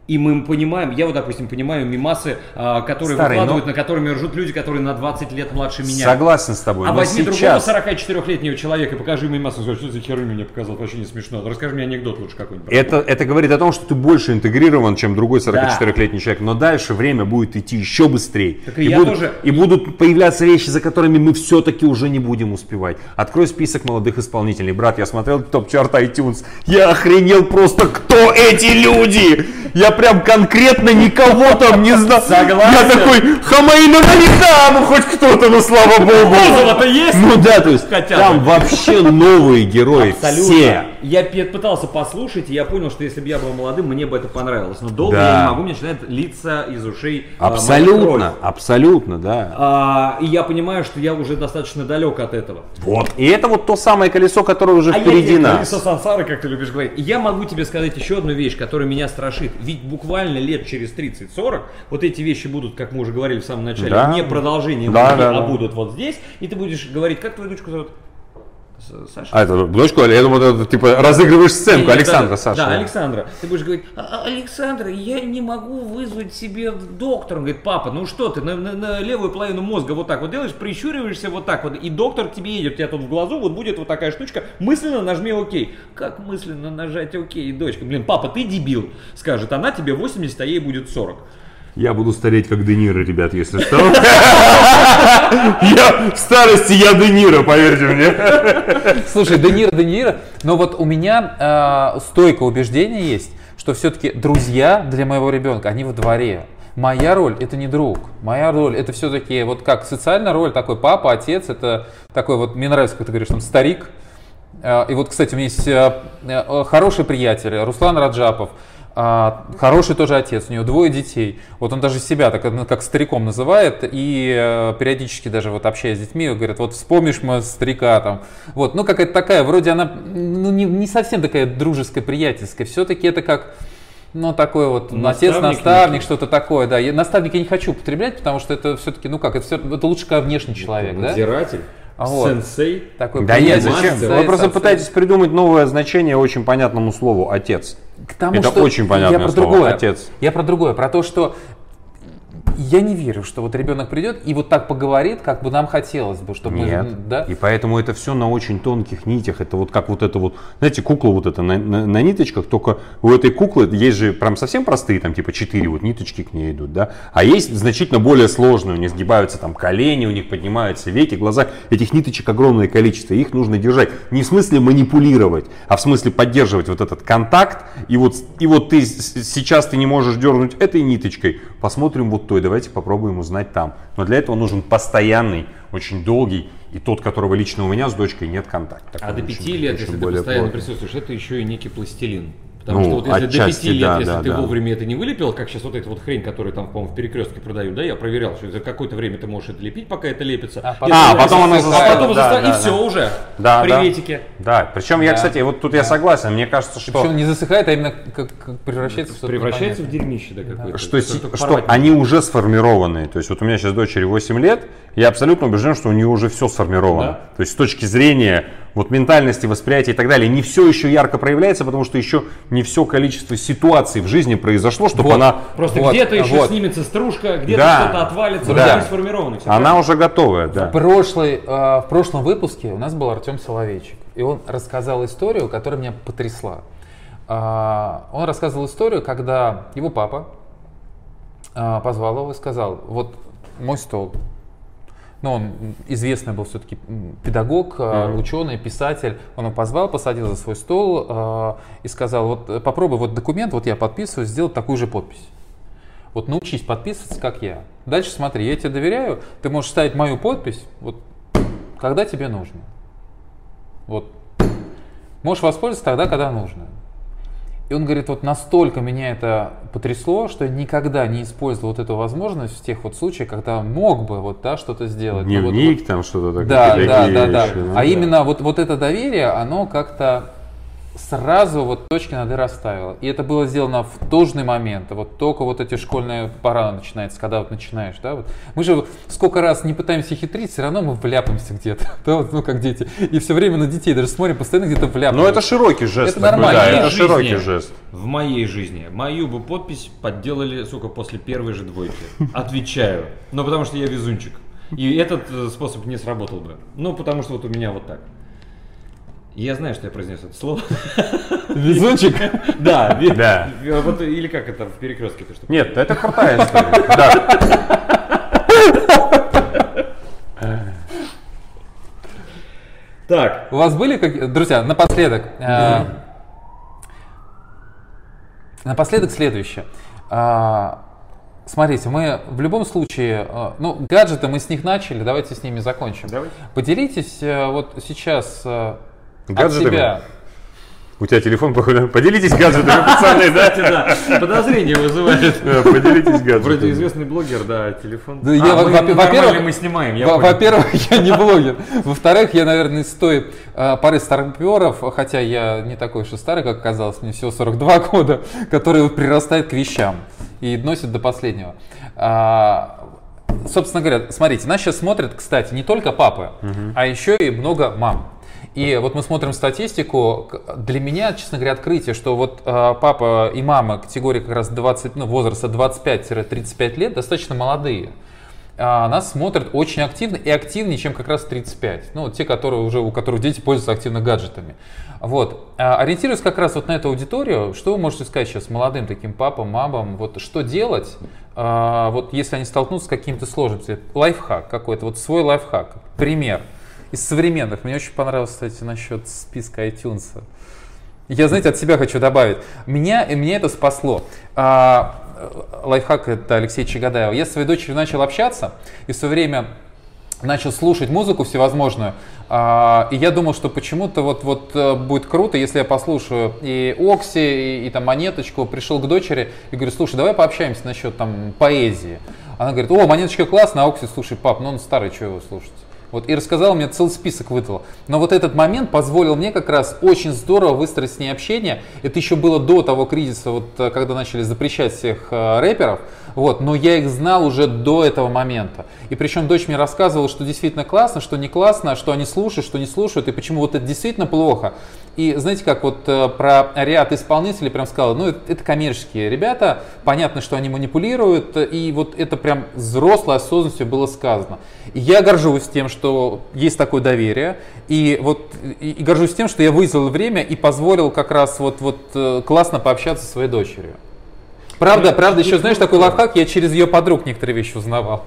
C: И мы понимаем, я вот, допустим, понимаю мимасы, а, которые Старый, выкладывают, но... на которыми ржут люди, которые на 20 лет младше меня.
A: Согласен с тобой.
C: А возьми сейчас... другого 44-летнего человека и покажи мимасы, что за херню мне показал, вообще не смешно. Расскажи мне анекдот лучше какой-нибудь.
A: Это, это говорит о том, что ты больше интегрирован, чем другой 44-летний да. человек. Но дальше время будет идти еще быстрее.
C: Так и, и, будут, тоже...
A: и будут появляться вещи, за которыми мы все-таки уже не будем успевать. Открой список молодых исполнителей. Брат, я смотрел топ-чарт iTunes. Я охренел просто, кто эти люди! Я прям конкретно никого там не знал.
C: Согласен.
A: Я такой, Хамаина Малика, ну хоть кто-то, ну слава богу.
C: Бузова-то есть?
A: Ну да, то есть Хотя там бы. вообще новые герои. Абсолютно. Все.
C: Я пытался послушать, и я понял, что если бы я был молодым, мне бы это понравилось. Но долго да. я не могу, мне начинает литься из ушей
A: а, Абсолютно, абсолютно, да.
C: А, и я понимаю, что я уже достаточно далек от этого.
A: Вот. И это вот то самое колесо, которое уже а впереди
C: я
A: нас.
C: Колесо сансары, как ты любишь говорить. Я могу тебе сказать еще одну вещь, которая меня страшит. Ведь буквально лет через 30-40 вот эти вещи будут, как мы уже говорили в самом начале, да. не продолжением, да, да, а да. будут вот здесь. И ты будешь говорить, как твою дочку зовут?
A: Саша. А, это дочку, я думал, это типа разыгрываешь сценку, Нет, Александра, да, Саша.
C: Да, Александра. Ты будешь говорить, «А, а, Александра, я не могу вызвать себе доктора. Он говорит, папа, ну что ты, на, на, на левую половину мозга вот так вот делаешь, прищуриваешься вот так вот, и доктор к тебе едет, у тебя тут в глазу вот будет вот такая штучка, мысленно нажми окей. Как мысленно нажать окей, дочка? Блин, папа, ты дебил, скажет она тебе 80, а ей будет 40.
A: Я буду стареть как Де Ниро, ребят, если что. (laughs) Я в старости я Де Ниро, поверьте мне.
B: Слушай, Де Ниро, Де Ниро, но вот у меня э, стойкое убеждение есть, что все-таки друзья для моего ребенка, они во дворе. Моя роль это не друг. Моя роль это все-таки вот как социальная роль, такой папа, отец, это такой вот, мне нравится, как ты говоришь, там старик. Э, и вот, кстати, у меня есть э, э, хороший приятель, Руслан Раджапов. А, хороший тоже отец, у него двое детей. Вот он даже себя так ну, как стариком называет, и э, периодически даже вот общаясь с детьми, говорит, вот вспомнишь мы старика там. Вот, ну какая-то такая, вроде она ну, не, не совсем такая дружеская, приятельская. Все-таки это как ну, такой вот наставник, отец, наставник, что-то такое, да. Я, наставник я не хочу употреблять, потому что это все-таки, ну как, это, все, это лучше как внешний человек,
C: да? Надзиратель.
B: А вот.
C: Сенсей.
A: Такой да нет, зачем? Вы просто пытаетесь придумать новое значение очень понятному слову «отец».
B: К тому, Это что очень понятное я про слово другое. «отец». Я про другое, про то, что я не верю, что вот ребенок придет и вот так поговорит, как бы нам хотелось бы, чтобы
A: Нет.
B: мы, да?
A: И поэтому это все на очень тонких нитях. Это вот как вот это вот, знаете, кукла вот эта на, на, на ниточках, только у этой куклы есть же прям совсем простые, там типа четыре вот ниточки к ней идут, да. А есть значительно более сложные, у них сгибаются там колени, у них поднимаются веки, глаза. Этих ниточек огромное количество, их нужно держать. Не в смысле манипулировать, а в смысле поддерживать вот этот контакт. И вот, и вот ты сейчас ты не можешь дернуть этой ниточкой, посмотрим вот той, давайте попробуем узнать там. Но для этого нужен постоянный, очень долгий, и тот, которого лично у меня с дочкой нет контакта.
C: А до пяти лет, если ты постоянно присутствуешь, это еще и некий пластилин.
A: Потому ну, что вот если до 5 лет, да,
C: если
A: да,
C: ты
A: да.
C: вовремя это не вылепил, как сейчас вот эта вот хрень, которую там, по-моему, в перекрестке продают, да, я проверял, что за какое-то время ты можешь это лепить, пока это лепится.
A: А, потом, а, потом оно
C: засыхает. А потом
A: да,
C: засыхает,
A: да,
C: и все уже.
A: Да,
C: Приветики.
A: Да, да. причем да. я, кстати, вот тут да. я согласен, мне кажется, что...
B: Причем не засыхает, а именно как, как превращается в что-то
C: Превращается в дерьмище, да, какое-то.
A: Что, что, что они уже сформированы. То есть вот у меня сейчас дочери 8 лет, я абсолютно убежден, что у нее уже все сформировано. Да? То есть с точки зрения вот ментальности, восприятия и так далее, не все еще ярко проявляется, потому что еще не все количество ситуаций в жизни произошло, чтобы
C: вот.
A: она...
C: Просто
A: вот,
C: где-то еще
A: вот.
C: снимется стружка, где-то
A: да.
C: что-то отвалится,
A: да.
C: не сформировано.
A: Все она правильно? уже готовая, да.
B: В, прошлый, э, в прошлом выпуске у нас был Артем Соловейчик, и он рассказал историю, которая меня потрясла. Э, он рассказывал историю, когда его папа э, позвал его и сказал, вот мой стол, ну, он известный был все-таки педагог, mm-hmm. ученый, писатель. Он его позвал, посадил за свой стол э, и сказал, вот э, попробуй вот документ, вот я подписываю, сделать такую же подпись. Вот научись подписываться, как я. Дальше смотри, я тебе доверяю, ты можешь ставить мою подпись, вот когда тебе нужно. Вот. Можешь воспользоваться тогда, когда нужно. И он говорит, вот настолько меня это потрясло, что я никогда не использовал вот эту возможность в тех вот случаях, когда мог бы вот да, что-то сделать.
A: Дневник
B: вот, вот,
A: там что-то такое.
B: Да, да, да, да. Ну, а да. именно вот, вот это доверие, оно как-то сразу вот точки над «и» расставила. И это было сделано в должный момент. Вот только вот эти школьные пора начинается, когда вот начинаешь, да, вот. Мы же сколько раз не пытаемся хитрить, все равно мы вляпаемся где-то, (laughs) да, вот, ну как дети. И все время на детей даже смотрим, постоянно где-то вляпаемся.
A: Но это широкий жест.
B: Это нормально.
A: Да, это широкий жест.
C: В моей жизни мою бы подпись подделали, сука, после первой же двойки. Отвечаю. Но потому что я везунчик. И этот э, способ не сработал бы. Ну, потому что вот у меня вот так. Я знаю, что я произнес это слово. (laughs)
B: Везунчик? (laughs)
C: Да,
A: да.
C: Вот, или как это в перекрестке? То, что...
A: Нет, это крутая (laughs) история. Да.
B: Так. У вас были какие... Друзья, напоследок. Э, напоследок следующее. Э, смотрите, мы в любом случае, э, ну, гаджеты мы с них начали, давайте с ними закончим.
C: Давайте.
B: Поделитесь вот сейчас
A: Гаджетами?
B: От себя.
A: У тебя телефон, походу. Поделитесь гаджетами, (laughs) пацаны, да?
C: да. Подозрение вызывает.
A: Поделитесь гаджетами.
C: Вроде известный блогер, да, телефон.
B: Да, я, а, во-первых,
C: мы снимаем, я
B: Во-первых, (laughs) я не (laughs) блогер. Во-вторых, я, наверное, из той э, пары старперов, хотя я не такой уж и старый, как оказалось, мне всего 42 года, которые вот прирастают к вещам и носят до последнего. А, собственно говоря, смотрите, нас сейчас смотрят, кстати, не только папы, угу. а еще и много мам. И вот мы смотрим статистику. Для меня, честно говоря, открытие, что вот э, папа и мама категории как раз 20, ну, возраста 25-35 лет достаточно молодые. А нас смотрят очень активно и активнее, чем как раз 35. Ну, те, которые уже, у которых дети пользуются активно гаджетами. Вот. А, ориентируясь как раз вот на эту аудиторию, что вы можете сказать сейчас молодым таким папам, мамам, вот что делать, а, вот если они столкнутся с какими-то сложностями? Лайфхак какой-то, вот свой лайфхак, пример – из современных. Мне очень понравилось, кстати, насчет списка iTunes. Я, знаете, от себя хочу добавить. Меня, и меня это спасло. А, лайфхак это Алексей Чагадаев. Я с своей дочерью начал общаться и все время начал слушать музыку всевозможную. А, и я думал, что почему-то вот, вот э, будет круто, если я послушаю и Окси, и, и там Монеточку. Пришел к дочери и говорю, слушай, давай пообщаемся насчет там поэзии. Она говорит, о, Монеточка классно, а Окси, слушай, пап, ну он старый, что его слушать? Вот, и рассказал, мне целый список выдал. Но вот этот момент позволил мне как раз очень здорово выстроить с ней общение. Это еще было до того кризиса, вот, э, когда начали запрещать всех э, рэперов. Вот, но я их знал уже до этого момента. И причем дочь мне рассказывала, что действительно классно, что не классно, что они слушают, что не слушают, и почему вот это действительно плохо. И знаете, как вот э, про ряд исполнителей прям сказал, ну это, это коммерческие ребята, понятно, что они манипулируют, и вот это прям взрослой осознанностью было сказано. И я горжусь тем, что есть такое доверие, и вот и, и горжусь тем, что я вызвал время и позволил как раз вот, вот э, классно пообщаться со своей дочерью. Правда, правда, еще знаешь такой лайфхак, я через ее подруг некоторые вещи узнавал.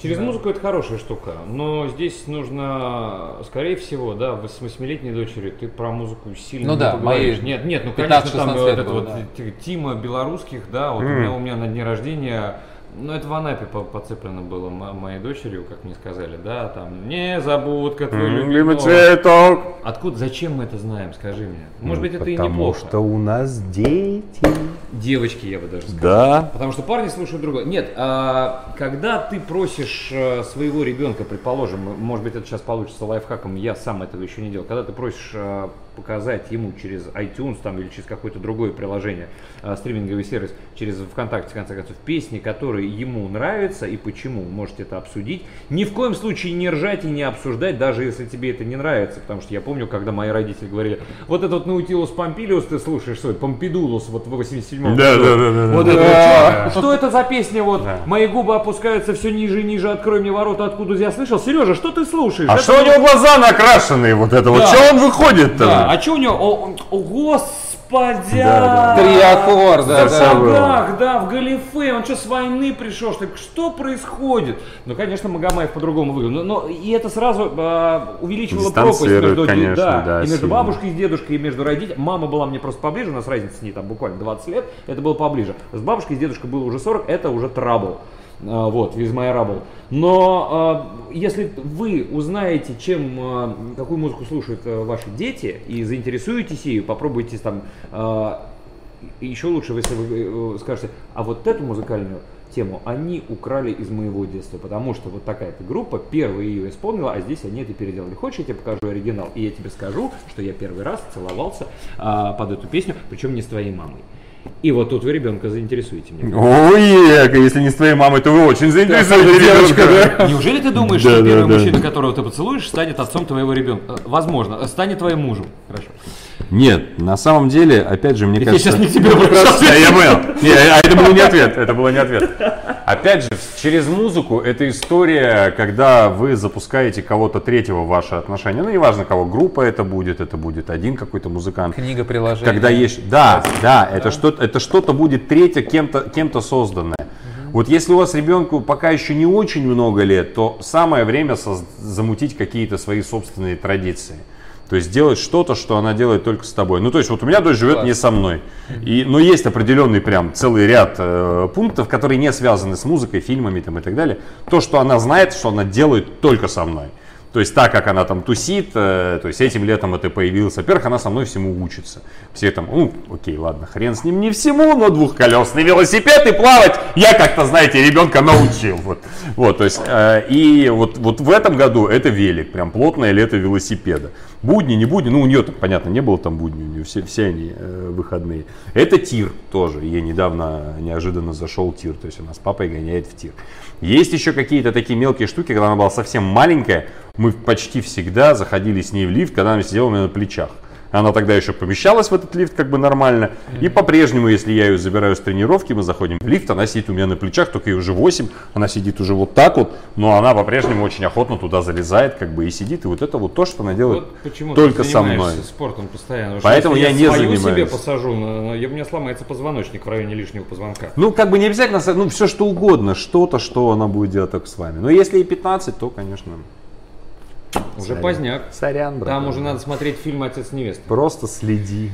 C: Через музыку это хорошая штука, но здесь нужно, скорее всего, да, восьмилетней дочерью ты про музыку сильно
B: Ну
C: не
B: да,
C: поговоришь.
B: мои
C: Нет, нет, ну
B: 15-16
C: конечно, там вот
B: лет
C: этот
B: было,
C: вот
B: да.
C: Тима белорусских, да, вот у, меня, у меня на дне рождения, ну это в Анапе по- подцеплено было мо- моей дочерью, как мне сказали, да, там, не забудка твой
A: Любимый
C: любимый.
A: цветок.
C: Откуда, зачем мы это знаем, скажи мне? Может быть, это и
A: Потому
C: неплохо.
A: что у нас дети.
C: Девочки, я бы даже сказал.
A: Да.
C: Потому что парни слушают другое. Нет, а, когда ты просишь э, своего ребенка, предположим, может быть это сейчас получится лайфхаком, я сам этого еще не делал, когда ты просишь э, показать ему через iTunes там, или через какое-то другое приложение, э, стриминговый сервис, через ВКонтакте, в конце концов, песни, которые ему нравятся и почему, можете это обсудить. Ни в коем случае не ржать и не обсуждать, даже если тебе это не нравится, потому что я помню, когда мои родители говорили, вот этот Наутилус Помпилиус ты слушаешь, свой Помпидулус вот в 87-м
A: Да,
C: году.
A: да, да, да,
C: Вот
A: да.
C: это вот,
A: Да.
C: Что это за песня вот?
A: Да.
C: Мои губы опускаются все ниже и ниже, открой мне ворота, откуда я слышал. Сережа, что ты слушаешь?
A: А
C: Это
A: что у него глаза накрашенные, вот это вот?
C: Да.
A: Что он выходит-то?
C: Да, а что у него? О, о, господи!
A: Да, да.
B: Три аккорда,
C: В
B: да.
C: сапогах, да, в галифе, он что, с войны пришел, что, что происходит? Ну, конечно, Магомаев по-другому выглядел, но, но и это сразу а, увеличивало пропасть между,
A: конечно,
C: да,
A: да,
C: и между
A: сильно.
C: бабушкой и дедушкой, и между родителями. Мама была мне просто поближе, у нас разница с ней там буквально 20 лет, это было поближе. С бабушкой и с дедушкой было уже 40, это уже трабл. А, Вот, из моя рабл. Но а, если вы узнаете, чем, а, какую музыку слушают а, ваши дети, и заинтересуетесь ею, попробуйте там и еще лучше, если вы э, скажете, а вот эту музыкальную тему они украли из моего детства, потому что вот такая-то группа первая ее исполнила, а здесь они это переделали. Хочешь, я тебе покажу оригинал, и я тебе скажу, что я первый раз целовался а, под эту песню, причем не с твоей мамой. И вот тут вы ребенка заинтересуете мне.
A: Ой, если не с твоей мамой, то вы очень заинтересуете ребенка.
C: Неужели ты думаешь,
A: Да,
C: что
A: да,
C: первый
A: да.
C: мужчина, которого ты поцелуешь, станет отцом твоего ребенка? Э, Возможно, э, станет твоим мужем. Хорошо.
A: Нет, на самом деле, опять же, мне
C: Я
A: кажется...
C: сейчас не к тебе обращался. (laughs)
A: Я понял. Не, а это был не ответ, это было не ответ. Опять же, через музыку это история, когда вы запускаете кого-то третьего в ваши отношения. Ну, неважно кого, группа это будет, это будет один какой-то музыкант.
B: Книга, приложение.
A: Когда есть, да, да, это что-то, это что-то будет третье кем-то, кем-то созданное. Вот если у вас ребенку пока еще не очень много лет, то самое время замутить какие-то свои собственные традиции. То есть делать что-то, что она делает только с тобой. Ну, то есть вот у меня дочь живет не со мной. И, но есть определенный прям целый ряд э, пунктов, которые не связаны с музыкой, фильмами там, и так далее. То, что она знает, что она делает только со мной. То есть так, как она там тусит, э, то есть этим летом это появилось. Во-первых, она со мной всему учится. Все там, ну, окей, ладно, хрен с ним не всему, но двухколесный велосипед и плавать я как-то, знаете, ребенка научил. Вот, вот то есть, э, и вот, вот в этом году это велик, прям плотное лето велосипеда. Будни, не будни, ну у нее, понятно, не было там будни, у нее все, все они э, выходные. Это тир тоже, ей недавно неожиданно зашел тир, то есть она с папой гоняет в тир. Есть еще какие-то такие мелкие штуки, когда она была совсем маленькая, мы почти всегда заходили с ней в лифт, когда она сидела у меня на плечах. Она тогда еще помещалась в этот лифт как бы нормально. И по-прежнему, если я ее забираю с тренировки, мы заходим в лифт, она сидит у меня на плечах, только ей уже 8, она сидит уже вот так вот, но она по-прежнему очень охотно туда залезает как бы и сидит. И вот это вот то, что она делает
C: Вот почему
A: только
C: ты
A: со мной.
C: спортом постоянно.
A: Поэтому я
C: если
A: не
C: свою себе
A: занимаюсь.
C: посажу, я- у меня сломается позвоночник в районе лишнего позвонка.
A: Ну, как бы не обязательно, ну, все что угодно, что-то, что она будет делать только с вами. Но если ей 15, то, конечно,
C: Уже
A: Сорян.
C: поздняк.
A: сорян, брат.
C: Там уже надо смотреть фильм «Отец невесты».
A: Просто следи.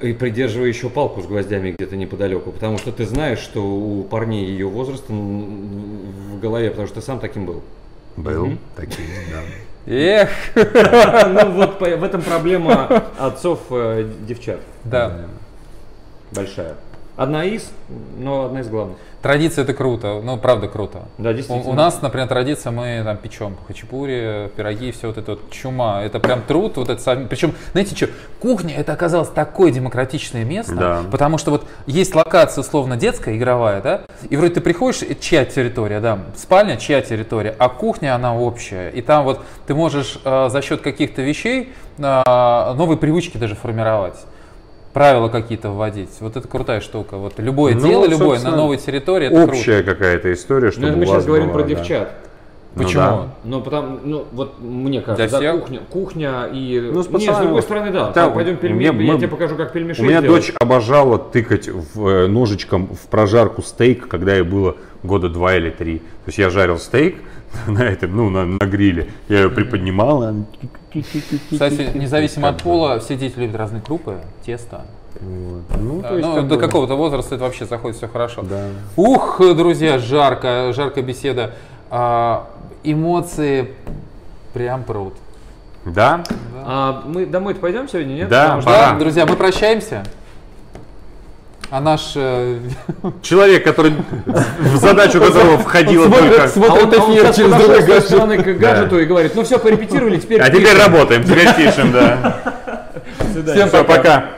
C: И придерживай еще палку с гвоздями где-то неподалеку, потому что ты знаешь, что у парней ее возраста в голове, потому что ты сам таким был.
A: Был
C: Мгм.
A: таким, да.
B: Эх, (laughs)
C: Ну вот в этом проблема отцов э, девчат
B: да.
C: большая. Одна из, но одна из главных.
B: Традиция это круто, ну правда круто.
C: Да,
B: У,
C: действительно.
B: у нас, например, традиция, мы там печем хачапури, пироги, все вот это вот чума. Это прям труд, вот это сами. Причем, знаете что, кухня это оказалось такое демократичное место,
A: Да.
B: потому что вот есть локация условно детская, игровая, да, и вроде ты приходишь, чья территория, да, спальня чья территория, а кухня она общая. И там вот ты можешь э, за счет каких-то вещей э, новые привычки даже формировать. Правила какие-то вводить. Вот это крутая штука. Вот любое
A: Ну,
B: дело, любое на новой территории, это круто.
A: Общая какая-то история,
C: Ну,
A: чтобы
C: это мы сейчас говорим
A: была,
C: про
A: да.
C: девчат.
A: Ну
B: Почему?
A: да.
C: Ну, потому, ну, вот мне кажется,
B: Для
C: да,
B: всех?
C: кухня, кухня и...
A: Ну, с
C: Не, с другой стороны, да.
A: Да,
C: пойдем пельмени,
A: меня-
C: я
A: мы-
C: тебе покажу, как пельмеши
A: У меня
C: делать.
A: дочь обожала тыкать в, э, ножичком в прожарку стейк, когда ей было года два или три. То есть я жарил стейк (laughs) на этом, ну, на, на гриле. Я ее приподнимал, она
B: Кстати, независимо от пола, все дети любят разные крупы, тесто.
A: Вот. Ну,
B: Да,
A: то есть
B: ну,
A: как
B: до
A: бы-
B: какого-то возраста это вообще заходит все хорошо.
A: Да.
B: Ух, друзья, жарко, жаркая беседа. А, эмоции прям прут.
A: Да?
C: А мы домой-то пойдем сегодня, нет?
A: Да, Пора.
B: Да, друзья, мы прощаемся. А наш э,
A: Человек, который в задачу которого входило только...
C: А
B: смотрит
C: он, а
B: эфир через другой гаджет.
C: к гаджету и говорит, ну все, порепетировали, теперь
A: А теперь
C: пишем».
A: работаем, теперь пишем, да.
B: Всем
A: Все, пока.